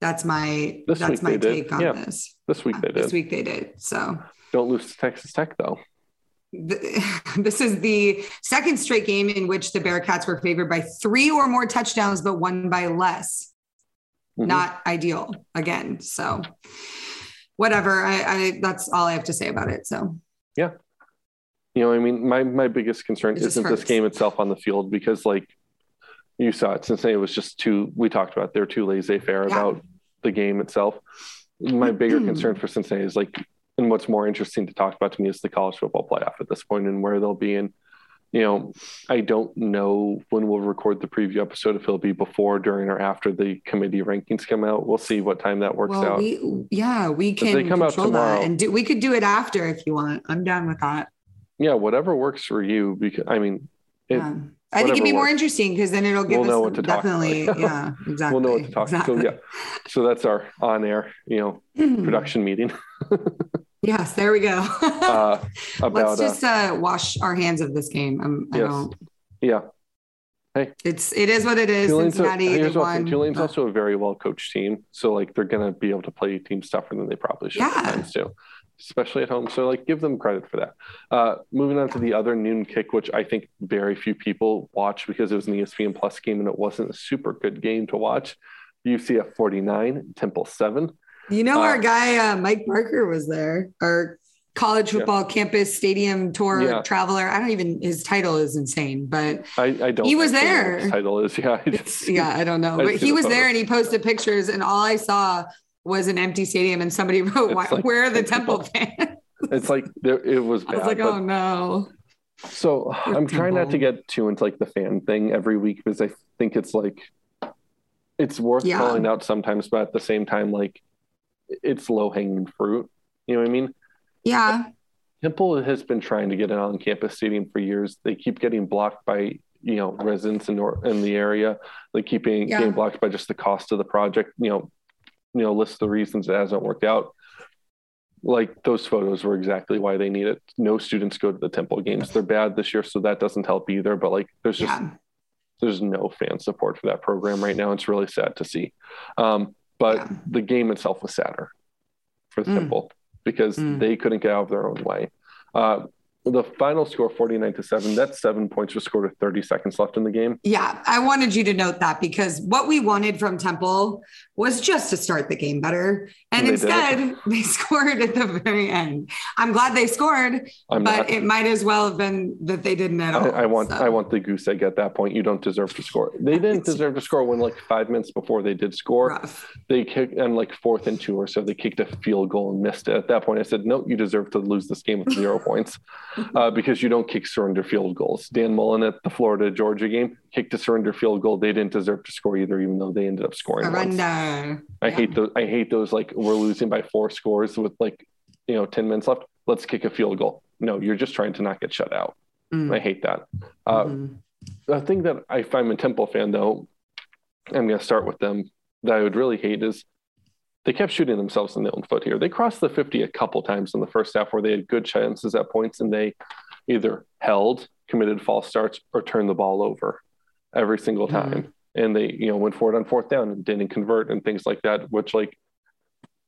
Speaker 3: That's my
Speaker 2: This
Speaker 3: that's my
Speaker 2: they did.
Speaker 3: take on
Speaker 2: Yeah.
Speaker 3: this.
Speaker 2: this week they did.
Speaker 3: This week they did. So
Speaker 2: Don't lose to Texas Tech though.
Speaker 3: th- this is the second straight game in which the Bearcats were favored by three or more touchdowns, but won by less.
Speaker 2: Mhm.
Speaker 3: Not ideal again. So whatever. I, I that's all I have to say about it. So
Speaker 2: You know, I mean, my my biggest concern
Speaker 3: It
Speaker 2: isn't this game itself on the field because, like, you saw it. Cincinnati was just too. We talked about they're too laissez-faire
Speaker 3: Yeah.
Speaker 2: about the game itself. My bigger concern for Cincinnati is like, and what's more interesting to talk about to me is the college football playoff at this point and where they'll be. And you know, I don't know when we'll record the preview episode if it'll be before, during, or after the committee rankings come out. We'll see what time that works
Speaker 3: well,
Speaker 2: out.
Speaker 3: we yeah, we
Speaker 2: they
Speaker 3: can
Speaker 2: come out
Speaker 3: control
Speaker 2: tomorrow-
Speaker 3: that and do we could do it after if you want. I'm down with that.
Speaker 2: Yeah, whatever works for you. Because I mean, it,
Speaker 3: yeah. I think it'd be
Speaker 2: whatever
Speaker 3: more interesting because then it'll give
Speaker 2: We'll know
Speaker 3: us
Speaker 2: what to talk
Speaker 3: definitely, yeah, exactly.
Speaker 2: we'll know what to talk.
Speaker 3: exactly.
Speaker 2: So yeah, so that's our on-air, you know, production meeting
Speaker 3: yes, there we go.
Speaker 2: uh, about.
Speaker 3: Let's just uh, wash our hands of this game. Um, I don't.
Speaker 2: uh, yeah,
Speaker 3: It's it is what it is.
Speaker 2: Tulane's,
Speaker 3: Cincinnati
Speaker 2: here's what
Speaker 3: won.
Speaker 2: Tulane's
Speaker 3: Uh,
Speaker 2: also a very well-coached team, so like they're gonna be able to play teams tougher than they probably should
Speaker 3: Yeah.
Speaker 2: at times too, especially at home. So like, give them credit for that. Uh, moving on to the other noon kick, which I think very few people watch because it was an ESPN Plus game and it wasn't a super good game to watch. UCF 49, Temple 7.
Speaker 3: You know,
Speaker 2: Uh,
Speaker 3: our guy uh, Mike Parker was there. Our college
Speaker 2: Yeah.
Speaker 3: football campus stadium tour
Speaker 2: Yeah.
Speaker 3: traveler. I don't even. His title is insane, but
Speaker 2: I, I don't.
Speaker 3: He was
Speaker 2: actually know what
Speaker 3: there.
Speaker 2: his title is yeah. I just-
Speaker 3: yeah, I don't know.
Speaker 2: I
Speaker 3: But he was there and he posted pictures, and all I saw was an empty stadium, and somebody wrote, Why,
Speaker 2: like
Speaker 3: "Where are the Temple fans?"
Speaker 2: It's like there, it was
Speaker 3: I was like, "Oh no."
Speaker 2: So I'm trying not to get too into like the fan thing every week because I think it's like it's worth
Speaker 3: Yeah.
Speaker 2: calling out sometimes, but at the same time, like it's low hanging fruit. You know what I mean?
Speaker 3: Yeah,
Speaker 2: Temple has been trying to get an on campus stadium for years. They keep getting blocked by you know residents in in the area. They keep being,
Speaker 3: Yeah.
Speaker 2: getting blocked by just the cost of the project. You know, you know, list the reasons it hasn't worked out. Like those photos were exactly why they need it. No students go to the Temple games. They're bad this year, so that doesn't help either. But like, there's just
Speaker 3: yeah,
Speaker 2: there's no fan support for that program right now. It's really sad to see. Um, but
Speaker 3: Yeah.
Speaker 2: the game itself was sadder for
Speaker 3: Mm.
Speaker 2: Temple because
Speaker 3: Mm.
Speaker 2: they couldn't get out of their own way. Uh, the final score 49 to 7 that's seven points was scored with 30 seconds left in the game
Speaker 3: yeah. I wanted you to note that because what we wanted from Temple was just to start the game better, and
Speaker 2: They
Speaker 3: instead they scored at the very end. I'm glad they scored,
Speaker 2: i'm
Speaker 3: but
Speaker 2: not
Speaker 3: it might as well have been that they didn't at all.
Speaker 2: I, I want
Speaker 3: so.
Speaker 2: I want the goose egg at that point. You don't deserve to score. They didn't deserve to score when like five minutes before they did score.
Speaker 3: rough.
Speaker 2: They kicked and like fourth and two or so. They kicked a field goal and missed it. At that point, I said, "No, you deserve to lose this game with zero points uh, because you don't kick surrender field goals." Dan Mullen at the Florida Georgia game kicked a surrender field goal. They didn't deserve to score either, even though they ended up scoring once. I
Speaker 3: Yeah.
Speaker 2: hate those. I hate those. Like we're losing by four scores with like you know ten minutes left. Let's kick a field goal. No, you're just trying to not get shut out.
Speaker 3: Mm.
Speaker 2: I hate that. Uh,
Speaker 3: Mhm.
Speaker 2: the thing that I find a Temple fan though, I'm going to start with them that I would really hate is they kept shooting themselves in the own foot here. They crossed the 50 a couple times in the first half where they had good chances at points and they either held, committed false starts, or turned the ball over every single
Speaker 3: Mhm.
Speaker 2: time. And they, you know, went for it on fourth down and didn't convert and things like that, which like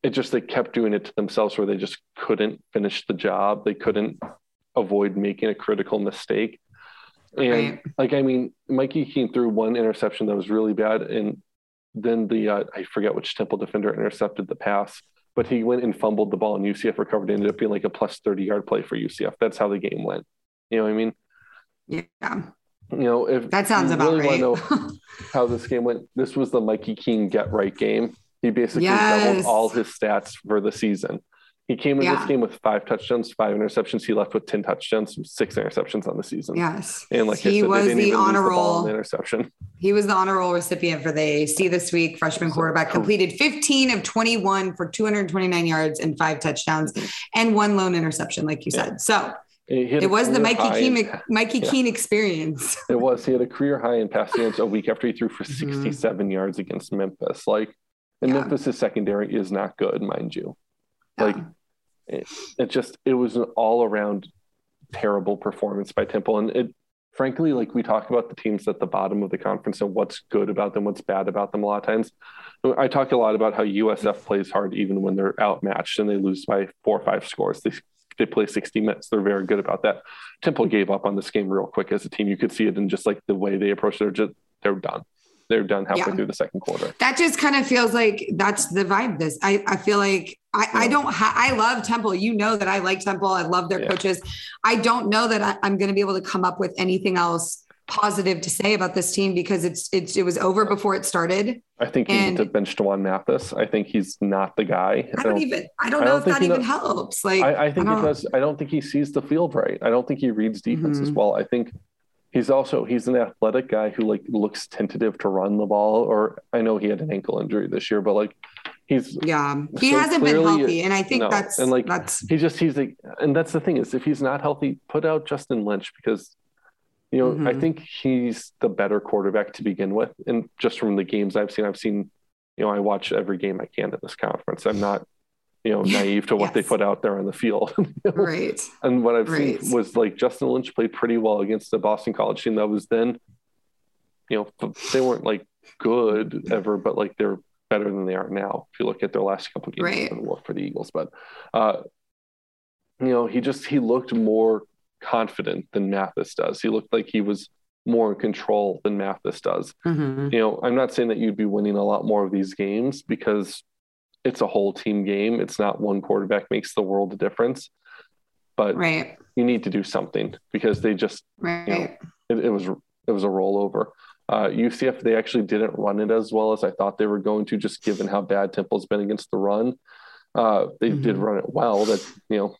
Speaker 2: it just they kept doing it to themselves where they just couldn't finish the job. They couldn't avoid making a critical mistake. And
Speaker 3: Right.
Speaker 2: like I mean, Mikey came through one interception that was really bad, and then the uh, I forget which Temple defender intercepted the pass, but he went and fumbled the ball, and UCF recovered. It ended up being like a plus thirty yard play for UCF. That's how the game went. You know what I mean?
Speaker 3: Yeah,
Speaker 2: You know, if
Speaker 3: that sounds about
Speaker 2: really
Speaker 3: right.
Speaker 2: want to know how this game went, this was the Mikey Keene get right game. He basically
Speaker 3: Yes.
Speaker 2: doubled all his stats for the season. He came in
Speaker 3: Yeah.
Speaker 2: this game with five touchdowns, five interceptions. He left with ten touchdowns, six interceptions on the season.
Speaker 3: yes,
Speaker 2: And like
Speaker 3: he
Speaker 2: said,
Speaker 3: was the honor roll.
Speaker 2: the interception.
Speaker 3: He was the honor roll recipient for the AC this week. Freshman
Speaker 2: So
Speaker 3: quarterback completed 15 of 21 for 229 yards and five touchdowns and one lone interception, like you
Speaker 2: Yeah.
Speaker 3: said. So it was the Mikey
Speaker 2: high
Speaker 3: Keene, Mikey
Speaker 2: Yeah.
Speaker 3: Keene experience.
Speaker 2: It was. He had a career high in passing yards a week after he threw for
Speaker 3: Mhm.
Speaker 2: 67 yards against Memphis. Like, and
Speaker 3: Yeah.
Speaker 2: Memphis's secondary is not good, mind you. Like it, it just it was an all around terrible performance by Temple, and it frankly like we talk about the teams at the bottom of the conference and what's good about them, what's bad about them. A lot of times, I talk a lot about how USF plays hard even when they're outmatched and they lose by four or five scores. They they play 60 minutes. They're very good about that. Temple gave up on this game real quick as a team. You could see it in just like the way they approach. They're just they're done. They're done halfway
Speaker 3: Yeah.
Speaker 2: through the second quarter.
Speaker 3: that just kind of feels like that's the vibe this i, I feel like i, I don't ha- i love temple you know that i like temple i love their
Speaker 2: Yeah.
Speaker 3: coaches i don't know that I, i'm going to be able to come up with anything else positive to say about this team because it's it's it was over before it started
Speaker 2: I think you need to bench D'Wan Mathis. I think he's not the guy.
Speaker 3: i don't even i don't
Speaker 2: I
Speaker 3: know
Speaker 2: don't
Speaker 3: if that
Speaker 2: he
Speaker 3: even
Speaker 2: know-
Speaker 3: helps like
Speaker 2: I, I think
Speaker 3: I
Speaker 2: it does. I don't think he sees the field right. I don't think he reads defense as
Speaker 3: Mhm.
Speaker 2: well. I think he's also he's an athletic guy who like looks tentative to run the ball. Or I know he had an ankle injury this year, but like he's
Speaker 3: yeah he
Speaker 2: So
Speaker 3: hasn't been healthy and i think
Speaker 2: no.
Speaker 3: that's
Speaker 2: And, like,
Speaker 3: that's
Speaker 2: he just he's like and that's the thing is if he's not healthy, put out Justin Lynch because you know I
Speaker 3: Mhm.
Speaker 2: think he's the better quarterback to begin with. And just from the games I've seen, I've seen you know I watch every game I can at this conference. I'm not you know naive to what they put out there on the field.
Speaker 3: right
Speaker 2: And what I've
Speaker 3: Right.
Speaker 2: seen was like Justin Lynch played pretty well against the Boston College team that was then, you know, they weren't like good ever, but like they're better than they are now. If you look at their last couple games,
Speaker 3: Right.
Speaker 2: for the Eagles, but uh, you know, he just he looked more confident than Mathis does. He looked like he was more in control than Mathis does.
Speaker 3: Mhm.
Speaker 2: You know, I'm not saying that you'd be winning a lot more of these games because it's a whole team game. It's not one quarterback makes the world a difference. But
Speaker 3: right
Speaker 2: you need to do something because they just
Speaker 3: right
Speaker 2: it, it was it was a rollover. Uh, UCF they actually didn't run it as well as I thought they were going to, just given how bad Temple's been against the run. Uh, they did
Speaker 3: Mhm.
Speaker 2: run it well. That you know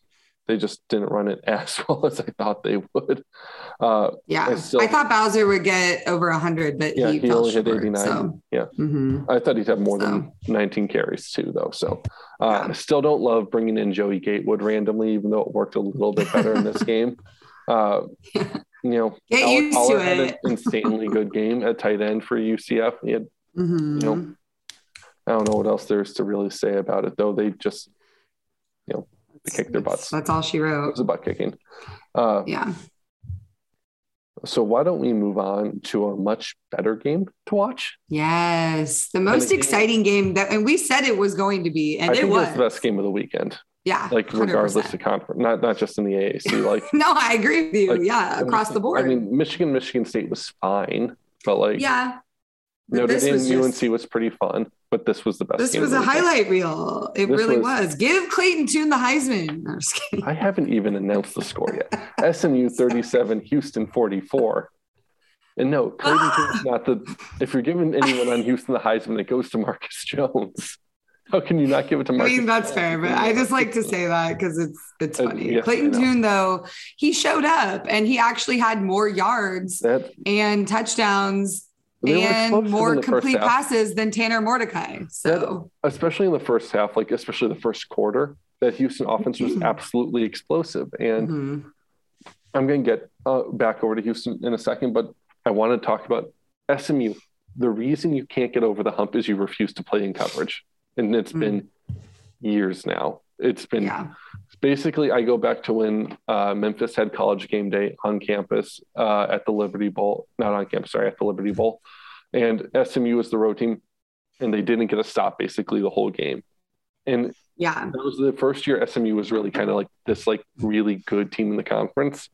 Speaker 2: they just didn't run it as well as I thought they would. Uh,
Speaker 3: yeah
Speaker 2: I
Speaker 3: i, thought Bowser would get over 100 but
Speaker 2: yeah,
Speaker 3: he,
Speaker 2: he, only hit
Speaker 3: short,
Speaker 2: 89.
Speaker 3: so.
Speaker 2: Yeah,
Speaker 3: Mhm.
Speaker 2: I thought he'd have more than 19 carries too, though. So uh,
Speaker 3: Yeah.
Speaker 2: I still don't love bringing in Joey Gatewood randomly, even though it worked a little bit better in this game. Uh, you know,
Speaker 3: Get
Speaker 2: Aller-
Speaker 3: used to
Speaker 2: had
Speaker 3: it.
Speaker 2: an insanely good game at tight end for UCF. He had,
Speaker 3: Mhm.
Speaker 2: you know, I don't know what else there's to really say about it, though. They just, you know, they kicked their butts.
Speaker 3: That's all she wrote.
Speaker 2: It was a butt kicking. Uh,
Speaker 3: Yeah.
Speaker 2: so why don't we move on to a much better game to watch?
Speaker 3: Yes. The most exciting game that, and we said it was going to be, and
Speaker 2: I
Speaker 3: it was.
Speaker 2: it's the best game of the weekend.
Speaker 3: Yeah.
Speaker 2: Like
Speaker 3: 100%.
Speaker 2: regardless of conference, not not just in the AAC. Like
Speaker 3: No, I agree with you.
Speaker 2: Like,
Speaker 3: yeah. Across the board.
Speaker 2: I mean, Michigan, Michigan State was fine, but like
Speaker 3: yeah.
Speaker 2: Notre Dame,
Speaker 3: just-
Speaker 2: UNC was pretty fun. But this was the best.
Speaker 3: This
Speaker 2: game
Speaker 3: was a highlight reel. It
Speaker 2: This
Speaker 3: really
Speaker 2: was-
Speaker 3: was. Give Clayton Tune the Heisman. No, I'm just kidding.
Speaker 2: I haven't even announced the score yet. SMU 37, Houston 44. And no, Clayton Tune's not the. If you're giving anyone on Houston the Heisman, it goes to Marcus Jones. How can you not give it to Marcus?
Speaker 3: I mean, that's fair, but I just like to say that because it's it's
Speaker 2: Uh,
Speaker 3: funny.
Speaker 2: yes,
Speaker 3: Clayton. Tune, though, he showed up and he actually had more yards
Speaker 2: that
Speaker 3: and touchdowns and more complete passes than Tanner Mordecai. So
Speaker 2: especially in the first half, like especially the first quarter, that Houston offense was
Speaker 3: Mhm.
Speaker 2: absolutely explosive. And
Speaker 3: mhm.
Speaker 2: I'm going to get uh, back over to Houston in a second, but I want to talk about SMU. The reason you can't get over the hump is you refuse to play in coverage, and it's
Speaker 3: Mm.
Speaker 2: been years now. It's been
Speaker 3: yeah,
Speaker 2: basically I go back to when uh, Memphis had college game day on campus uh, at the Liberty Bowl, not on campus, sorry, at the Liberty Bowl, and SMU was the road team, and they didn't get a stop basically the whole game, and
Speaker 3: yeah,
Speaker 2: that was the first year SMU was really kind of like this like really good team in the conference.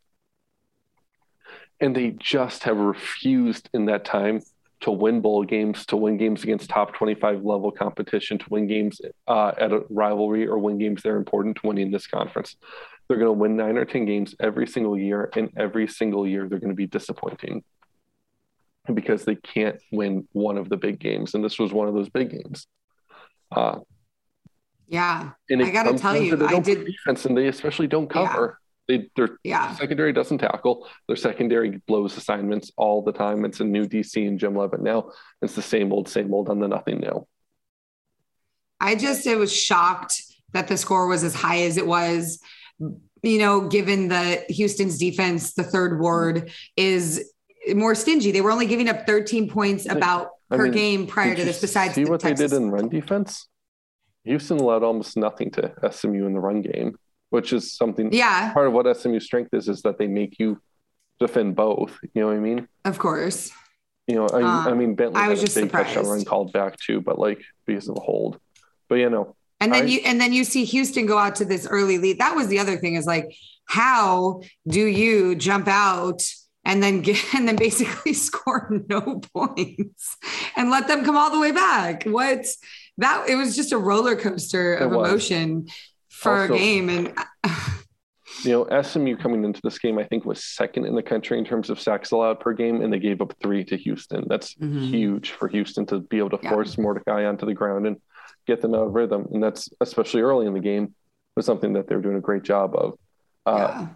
Speaker 2: And they just have refused in that time to win bowl games, to win games against top 25 level competition, to win games uh, at a rivalry or win games that are important to winning this conference. They're going to win nine or 10 games every single year, and every single year they're going to be disappointing because they can't win one of the big games. And this was one of those big games. Uh,
Speaker 3: yeah,
Speaker 2: and
Speaker 3: I gotta tell you, I did-
Speaker 2: defense, and they especially don't
Speaker 3: Yeah.
Speaker 2: They their
Speaker 3: yeah.
Speaker 2: secondary doesn't tackle. Their secondary blows assignments all the time. It's a new DC and Jim Leavitt now. It's the same old, same old on the nothing new.
Speaker 3: I just it was shocked that the score was as high as it was. You know, given the Houston's defense, the third ward is more stingy. They were only giving up 13 points about
Speaker 2: I
Speaker 3: per
Speaker 2: mean,
Speaker 3: game prior to this. Besides,
Speaker 2: see
Speaker 3: the
Speaker 2: what
Speaker 3: Texas.
Speaker 2: they did in run defense? Houston allowed almost nothing to SMU in the run game, which is something.
Speaker 3: Yeah.
Speaker 2: Part of what SMU's strength is is that they make you defend both. You know what I mean?
Speaker 3: Of course.
Speaker 2: You know, I, um, I mean Bentley
Speaker 3: I was just
Speaker 2: a
Speaker 3: surprised.
Speaker 2: run called back too, but like because of the hold. But you know,
Speaker 3: and then
Speaker 2: I,
Speaker 3: you and then you see Houston go out to this early lead. That was the other thing is like, how do you jump out and then get and then basically score no points and let them come all the way back? What that it was just a roller coaster of emotion for also, a game and
Speaker 2: you know SMU coming into this game I think was second in the country in terms of sacks allowed per game and they gave up 3 to Houston that's mm-hmm. huge for Houston to be able to yeah. force Mordecai onto the ground and get them out of rhythm and that's especially early in the game was something that they're doing a great job of uh, yeah.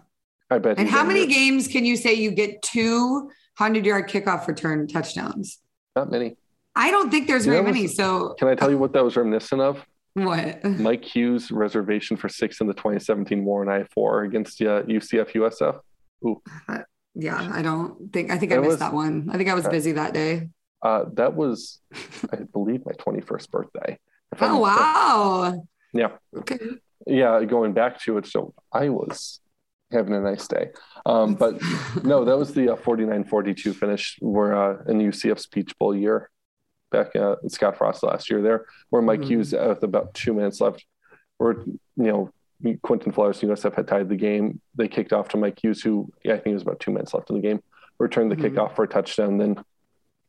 Speaker 2: I bet
Speaker 3: and how many games can you say you get two hundred yard kickoff return touchdowns
Speaker 2: not many
Speaker 3: I don't think there's
Speaker 2: you
Speaker 3: very many. So
Speaker 2: can I tell you what that was reminiscent of?
Speaker 3: What?
Speaker 2: Mike Hughes' reservation for six in the 2017 War on I four against uh, UCF USF. Ooh.
Speaker 3: Uh, yeah, I don't think I think I missed was, that one. I think I was uh, busy that day.
Speaker 2: Uh, that was, I believe, my 21st birthday.
Speaker 3: Oh wow!
Speaker 2: Yeah.
Speaker 3: Okay.
Speaker 2: Yeah, going back to it, so I was having a nice day. Um, but no, that was the uh, 49-42 finish. We're uh, in UCF's Peach Bowl year back at Scott Frost last year there, where Mike mm-hmm. Hughes with about two minutes left, where you know Quinton Flowers USF had tied the game. They kicked off to Mike Hughes, who yeah, I think it was about two minutes left in the game, returned the mm-hmm. kickoff for a touchdown. Then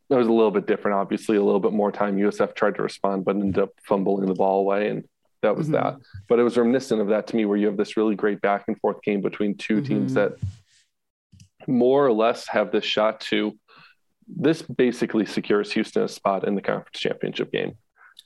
Speaker 2: it was a little bit different, obviously, a little bit more time. USF tried to respond, but ended up fumbling the ball away, and that was mm-hmm. that. But it was reminiscent of that to me, where you have this really great back and forth game between 2 teams mm-hmm. that more or less have this shot to this basically secures Houston a spot in the conference championship game.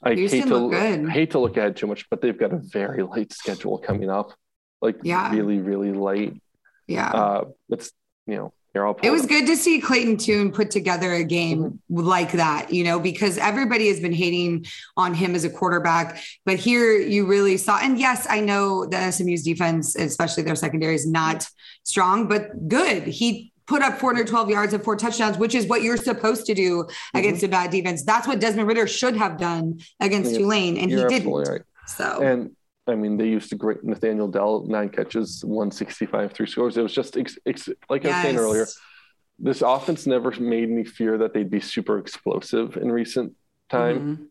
Speaker 2: I Houston hate to hate to look ahead too much, but they've got a very light schedule coming up, like yeah. really, really late.
Speaker 3: Yeah,
Speaker 2: uh, it's you know
Speaker 3: it was good to see Clayton Tune put together a game mm-hmm. like that, you know, because everybody has been hating on him as a quarterback. But here you really saw, and yes, I know the SMU's defense, especially their secondary, is not strong, but good. He put up 412 yards and four touchdowns, which is what you're supposed to do mm-hmm. against a bad defense. That's what Desmond Ridder should have done against Tulane, and he didn't. Right. So
Speaker 2: and I mean, they used to great Nathaniel Dell nine catches, 165 three scores. It was just ex, ex, like yes. I was saying earlier. This offense never made me fear that they'd be super explosive in recent time, mm-hmm.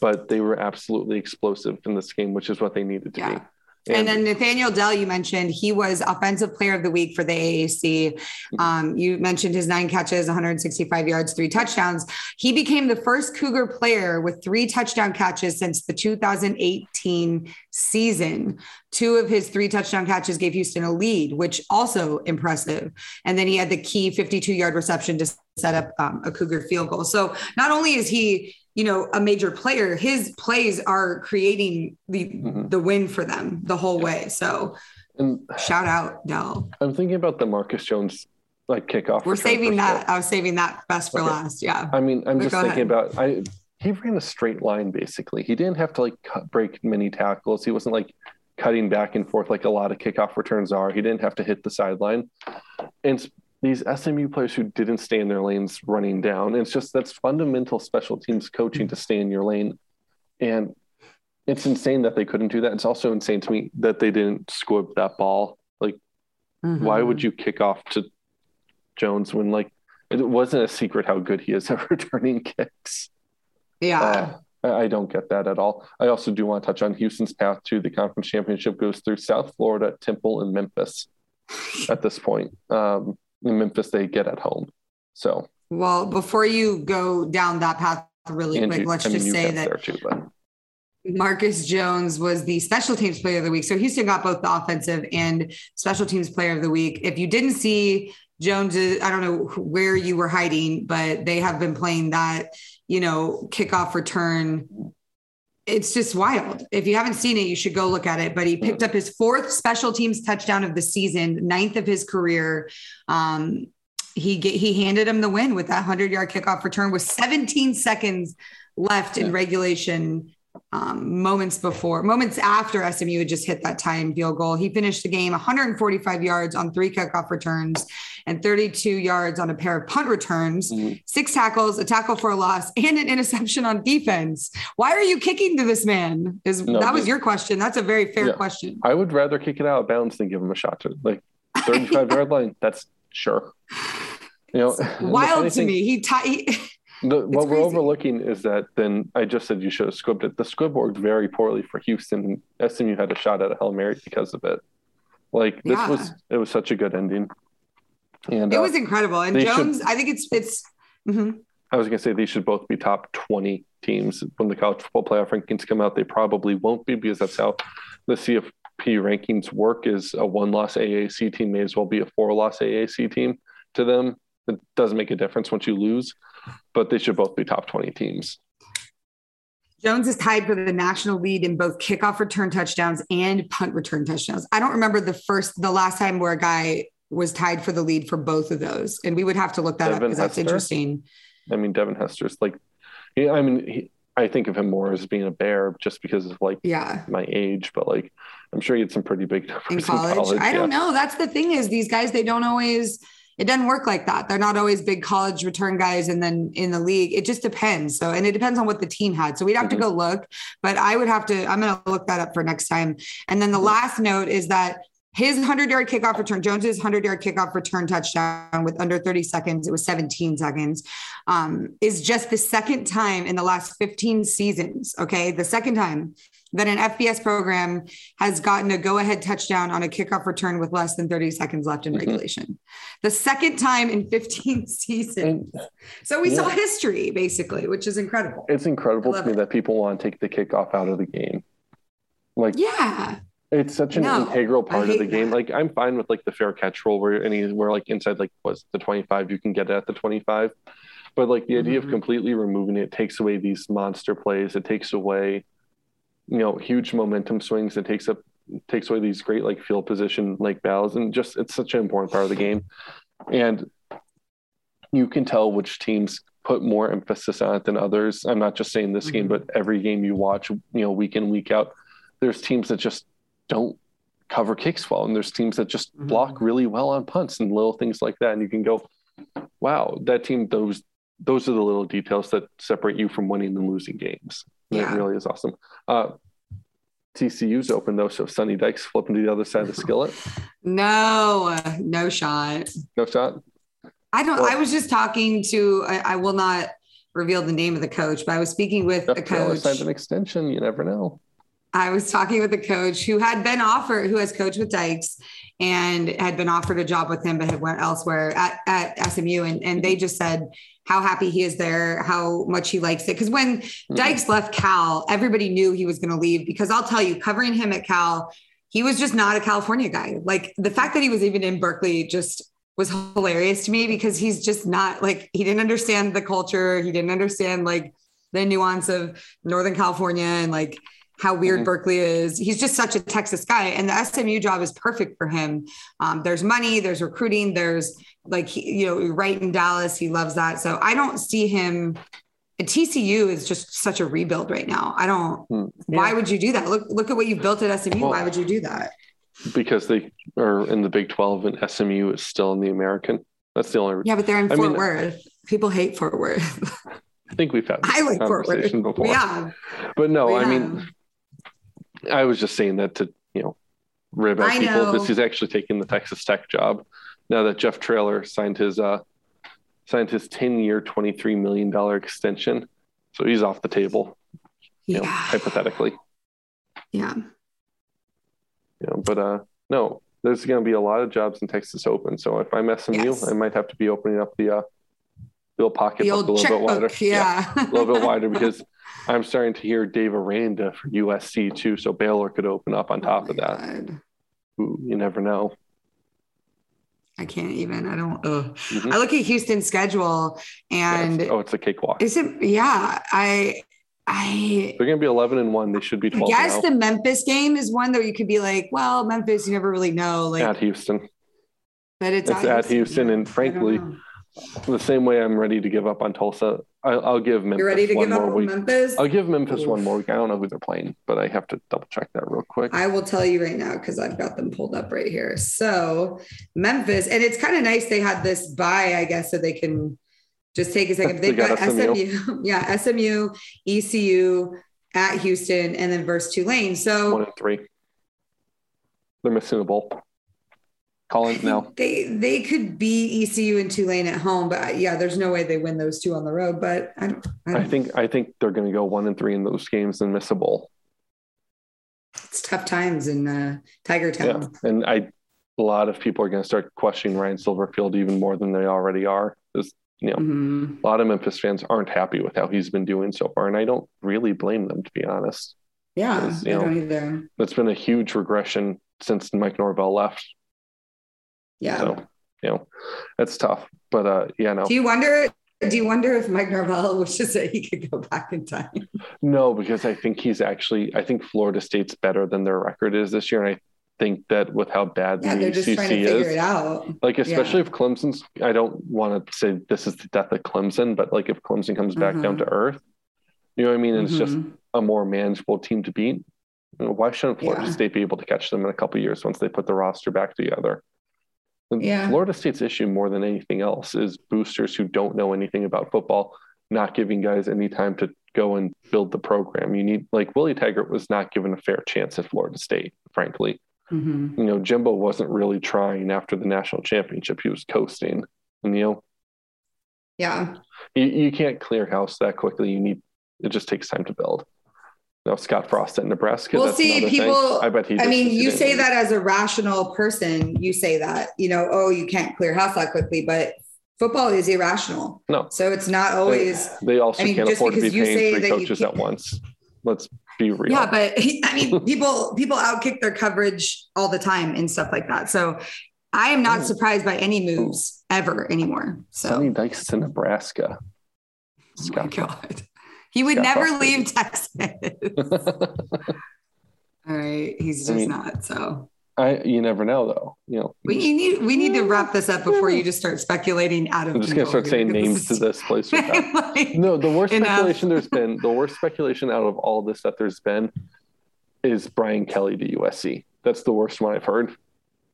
Speaker 2: but they were absolutely explosive in this game, which is what they needed to yeah. be.
Speaker 3: And, and, then Nathaniel Dell, you mentioned he was offensive player of the week for the AAC. Mm-hmm. Um, you mentioned his nine catches, 165 yards, three touchdowns. He became the first Cougar player with three touchdown catches since the 2018 season. Two of his three touchdown catches gave Houston a lead, which also impressive. And then he had the key 52 yard reception to set up um, a Cougar field goal. So not only is he you know a major player his plays are creating the mm-hmm. the win for them the whole way so and shout out Dell.
Speaker 2: I'm thinking about the Marcus Jones like kickoff.
Speaker 3: We're saving that. I was saving that best for okay. last. Yeah.
Speaker 2: I mean, I'm but just thinking ahead. about I he ran a straight line basically. He didn't have to like cut, break many tackles. He wasn't like cutting back and forth like a lot of kickoff returns are. He didn't have to hit the sideline. And these SMU players who didn't stay in their lanes running down. It's just that's fundamental special teams coaching to stay in your lane. And it's insane that they couldn't do that. It's also insane to me that they didn't squib that ball. Like, mm-hmm. why would you kick off to Jones when like it wasn't a secret how good he is at returning kicks?
Speaker 3: Yeah.
Speaker 2: Uh, I don't get that at all. I also do want to touch on Houston's path to the conference championship goes through South Florida, Temple, and Memphis at this point. Um, Memphis they get at home. So
Speaker 3: well, before you go down that path really quick, you, let's I mean, just say that too, Marcus Jones was the special teams player of the week. So Houston got both the offensive and special teams player of the week. If you didn't see Jones, I don't know where you were hiding, but they have been playing that, you know, kickoff return it's just wild. If you haven't seen it, you should go look at it. But he picked up his fourth special teams touchdown of the season, ninth of his career. Um, he get, he handed him the win with that hundred yard kickoff return with 17 seconds left in regulation. Um, moments before, moments after SMU had just hit that tying field goal. He finished the game 145 yards on three kickoff returns and 32 yards on a pair of punt returns, mm-hmm. six tackles, a tackle for a loss, and an interception on defense. Why are you kicking to this man? Is no, that was your question? That's a very fair yeah, question.
Speaker 2: I would rather kick it out of bounds than give him a shot to like 35 yard line. That's sure. You know,
Speaker 3: wild to me. He, t- he
Speaker 2: the, what we're overlooking is that then I just said you should have squibbed it. The squib worked very poorly for Houston. SMU had a shot at a Hail Mary because of it. Like this yeah. was it was such a good ending.
Speaker 3: And it uh, was incredible. And Jones, should, I think it's it's mm-hmm.
Speaker 2: I was gonna say they should both be top 20 teams when the college football playoff rankings come out. They probably won't be because that's how the CFP rankings work is a one loss AAC team may as well be a four loss AAC team to them. It doesn't make a difference once you lose but they should both be top 20 teams.
Speaker 3: Jones is tied for the national lead in both kickoff return touchdowns and punt return touchdowns. I don't remember the first, the last time where a guy was tied for the lead for both of those. And we would have to look that Devin up because that's interesting.
Speaker 2: I mean, Devin Hester's like, yeah, I mean, he, I think of him more as being a bear just because of like
Speaker 3: yeah
Speaker 2: my age, but like I'm sure he had some pretty big numbers
Speaker 3: in college. In college. I yeah. don't know. That's the thing is these guys they don't always it doesn't work like that. They're not always big college return guys and then in the league. It just depends. So, and it depends on what the team had. So we'd have mm-hmm. to go look, but I would have to, I'm going to look that up for next time. And then the mm-hmm. last note is that his 100 yard kickoff return, Jones's 100 yard kickoff return touchdown with under 30 seconds, it was 17 seconds, um, is just the second time in the last 15 seasons. Okay. The second time that an FBS program has gotten a go ahead touchdown on a kickoff return with less than 30 seconds left in mm-hmm. regulation. The second time in 15 seasons. And, so we yeah. saw history basically, which is incredible.
Speaker 2: It's incredible to me it. that people want to take the kickoff out of the game. Like,
Speaker 3: yeah.
Speaker 2: It's such an no, integral part of the game. That. Like I'm fine with like the fair catch rule where anywhere like inside like was the 25 you can get it at the 25. But like the idea mm-hmm. of completely removing it takes away these monster plays. It takes away you know huge momentum swings. It takes up takes away these great like field position like battles, and just it's such an important part of the game. And you can tell which teams put more emphasis on it than others. I'm not just saying this mm-hmm. game, but every game you watch, you know, week in week out, there's teams that just don't cover kicks well, and there's teams that just mm-hmm. block really well on punts and little things like that. And you can go, wow, that team those those are the little details that separate you from winning and losing games. Yeah. It really is awesome. Uh, TCU's open though, so Sonny Dykes flipping to the other side of the skillet.
Speaker 3: no, no shot.
Speaker 2: No shot.
Speaker 3: I don't. Well, I was just talking to. I, I, will not reveal the name of the coach, but I was speaking with a coach.
Speaker 2: Signed an extension. You never know.
Speaker 3: I was talking with a coach who had been offered, who has coached with Dykes and had been offered a job with him, but had went elsewhere at, at SMU. And, and they just said how happy he is there, how much he likes it. Because when mm-hmm. Dykes left Cal, everybody knew he was going to leave. Because I'll tell you, covering him at Cal, he was just not a California guy. Like the fact that he was even in Berkeley just was hilarious to me because he's just not like he didn't understand the culture. He didn't understand like the nuance of Northern California and like how weird mm-hmm. Berkeley is. He's just such a Texas guy, and the SMU job is perfect for him. Um, there's money, there's recruiting, there's like he, you know, right in Dallas, he loves that. So I don't see him. TCU is just such a rebuild right now. I don't. Mm, yeah. Why would you do that? Look, look at what you've built at SMU. Well, why would you do that?
Speaker 2: Because they are in the Big Twelve, and SMU is still in the American. That's the only.
Speaker 3: Yeah, but they're in I Fort mean, Worth. People hate Fort Worth.
Speaker 2: I think we've had
Speaker 3: I like conversation Fort Worth. before. Yeah,
Speaker 2: but no, I mean, I was just saying that to you know rib at people. Because he's actually taking the Texas Tech job now that Jeff Traylor signed his uh signed his 10 year 23 million dollar extension. So he's off the table yeah know, hypothetically.
Speaker 3: Yeah.
Speaker 2: You know, but uh no there's going to be a lot of jobs in Texas open. So if I'm SMU yes. I might have to be opening up the uh the old pocket the old a little bit wider
Speaker 3: yeah,
Speaker 2: yeah a little bit wider because I'm starting to hear Dave Aranda for USC too so Baylor could open up on top oh of that Ooh, you never know
Speaker 3: I can't even. I don't. Mm-hmm. I look at Houston's schedule and
Speaker 2: yeah, it's, oh, it's a cakewalk.
Speaker 3: Is it? Yeah, I. I.
Speaker 2: They're going to be eleven and one. They should be twelve.
Speaker 3: I guess the Memphis game is one that you could be like, well, Memphis, you never really know. Like
Speaker 2: at Houston.
Speaker 3: But it's,
Speaker 2: it's at, Houston, Houston and frankly, the same way I'm ready to give up on Tulsa, I, I'll give Memphis
Speaker 3: You're ready to
Speaker 2: one
Speaker 3: give up
Speaker 2: more
Speaker 3: on
Speaker 2: week.
Speaker 3: Memphis?
Speaker 2: I'll give Memphis
Speaker 3: Oof.
Speaker 2: one more week. I don't know who they're playing, but I have to double check that real quick.
Speaker 3: I will tell you right now because I've got them pulled up right here. So Memphis, and it's kind of nice they had this buy, I guess, so they can just take a second.
Speaker 2: They
Speaker 3: They've
Speaker 2: got
Speaker 3: got
Speaker 2: SMU.
Speaker 3: SMU, yeah, SMU, ECU at Houston, and then versus Tulane. So
Speaker 2: one and three. They're missing a bowl. Call it now.
Speaker 3: they they could be ECU and Tulane at home, but yeah, there's no way they win those two on the road. But I don't, I,
Speaker 2: I
Speaker 3: don't
Speaker 2: think I think they're going to go one and three in those games and miss a bowl.
Speaker 3: it's tough times in uh, Tiger
Speaker 2: Yeah,
Speaker 3: Town.
Speaker 2: and I a lot of people are going to start questioning Ryan Silverfield even more than they already are. Because you know,
Speaker 3: Mhm.
Speaker 2: a lot of Memphis fans aren't happy with how he's been doing so far, and I don't really blame them to be honest.
Speaker 3: Yeah, I
Speaker 2: you know,
Speaker 3: don't either.
Speaker 2: It's been a huge regression since Mike Norvell left.
Speaker 3: Yeah.
Speaker 2: So you know, it's tough. But uh, yeah, no,
Speaker 3: Do you wonder? Do you wonder if Mike Norvell wishes that he could go back in time?
Speaker 2: no, because I think he's actually. I think Florida State's better than their record is this year, and I think that with how bad
Speaker 3: Yeah,
Speaker 2: the
Speaker 3: they're just trying to
Speaker 2: ACC
Speaker 3: figure
Speaker 2: is,
Speaker 3: it out.
Speaker 2: Like, especially if Clemson's, I don't want to say this is the death of Clemson, but like if Clemson comes back down
Speaker 3: Mhm.
Speaker 2: to earth, you know what I mean? And It's just
Speaker 3: Mhm.
Speaker 2: a more manageable team to beat. You know, Why shouldn't Florida
Speaker 3: Yeah.
Speaker 2: State be able to catch them in a couple of years once they put the roster back together?
Speaker 3: Yeah.
Speaker 2: Florida State's issue more than anything else is boosters who don't know anything about football, not giving guys any time to go and build the program. You need, like, Willie Taggart was not given a fair chance at Florida State, frankly
Speaker 3: Mhm.
Speaker 2: you know, Jimbo wasn't really trying after the national championship. He was coasting. And, you know,
Speaker 3: Yeah.
Speaker 2: you, you can't clear house that quickly. You need, it just takes time to build. Now, Scott Frost at Nebraska.
Speaker 3: We'll see,
Speaker 2: another thing.
Speaker 3: people-
Speaker 2: I bet he.
Speaker 3: I mean, you say that as a rational person. You say that, you know, oh, you can't clear house that quickly, but football is irrational.
Speaker 2: No.
Speaker 3: So it's not always.
Speaker 2: They also
Speaker 3: I mean,
Speaker 2: can't afford to be
Speaker 3: because you say
Speaker 2: paying three coaches at once. Let's be real.
Speaker 3: Yeah, but I mean, people people outkick their coverage all the time and stuff like that. So I am not
Speaker 2: Ooh.
Speaker 3: surprised by any moves oh. ever anymore. So
Speaker 2: Sonny Dykes to Nebraska.
Speaker 3: oh my
Speaker 2: Scott.
Speaker 3: god, he would never leave Texas. all right, he's
Speaker 2: I
Speaker 3: just
Speaker 2: mean,
Speaker 3: not. So
Speaker 2: I, you never know, though. You know,
Speaker 3: we need we need to wrap this up before you just start speculating out of.
Speaker 2: I'm just gonna start saying names to this place.
Speaker 3: Like,
Speaker 2: No, the worst
Speaker 3: Enough.
Speaker 2: speculation there's been, the worst speculation out of all this that there's been is Brian Kelly to USC. That's the worst one I've heard.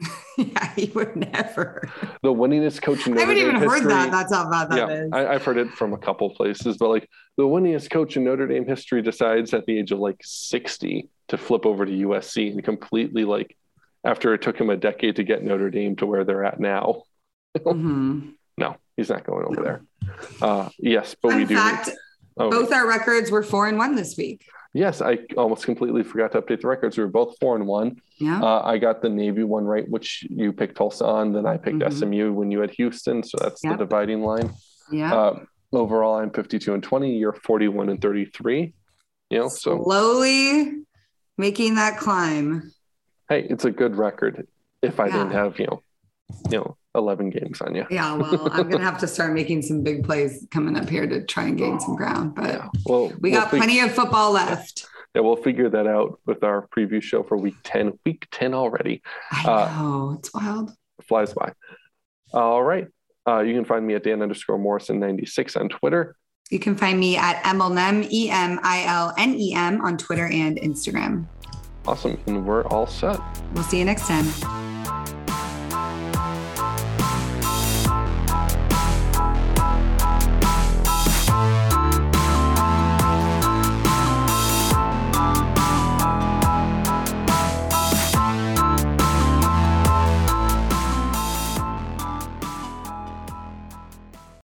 Speaker 3: yeah, he would never.
Speaker 2: The winningest coach in Notre Dame.
Speaker 3: I haven't
Speaker 2: Dame
Speaker 3: even heard
Speaker 2: history.
Speaker 3: that. That's how bad that
Speaker 2: yeah,
Speaker 3: is.
Speaker 2: I, I've heard it from a couple places, but like the winningest coach in Notre Dame history decides at the age of like 60 to flip over to USC and completely like after it took him a decade to get Notre Dame to where they're at now.
Speaker 3: Mhm.
Speaker 2: No, he's not going over there. Uh, yes, but we do.
Speaker 3: fact:
Speaker 2: oh,
Speaker 3: both our records were four and one this week.
Speaker 2: Yes, I almost completely forgot to update the records. We were both four and one.
Speaker 3: Yeah.
Speaker 2: Uh, I got the Navy one right, which you picked Tulsa on. Then I picked
Speaker 3: Mhm.
Speaker 2: SMU when you had Houston. So that's
Speaker 3: Yep.
Speaker 2: the dividing line.
Speaker 3: yeah.
Speaker 2: Uh, overall, I'm 52 and 20. You're 41 and 33. You know, so
Speaker 3: Slowly making that climb.
Speaker 2: hey, it's a good record. If I
Speaker 3: Yeah.
Speaker 2: didn't have you know, you know, 11 games on you.
Speaker 3: Yeah. Well, I'm gonna have to start making some big plays coming up here to try and gain some ground. But
Speaker 2: Yeah. Well,
Speaker 3: we
Speaker 2: we'll
Speaker 3: got
Speaker 2: fig-
Speaker 3: plenty of football left.
Speaker 2: Yeah, we'll figure that out with our preview show for week 10. Week 10 already.
Speaker 3: I
Speaker 2: Uh,
Speaker 3: know it's wild.
Speaker 2: flies by. All right. Uh, you can find me at Dan underscore Morrison 96 on Twitter.
Speaker 3: You can find me at Emilnem, E M I L N E M, on Twitter and Instagram.
Speaker 2: Awesome. And we're all set.
Speaker 3: We'll see you next time.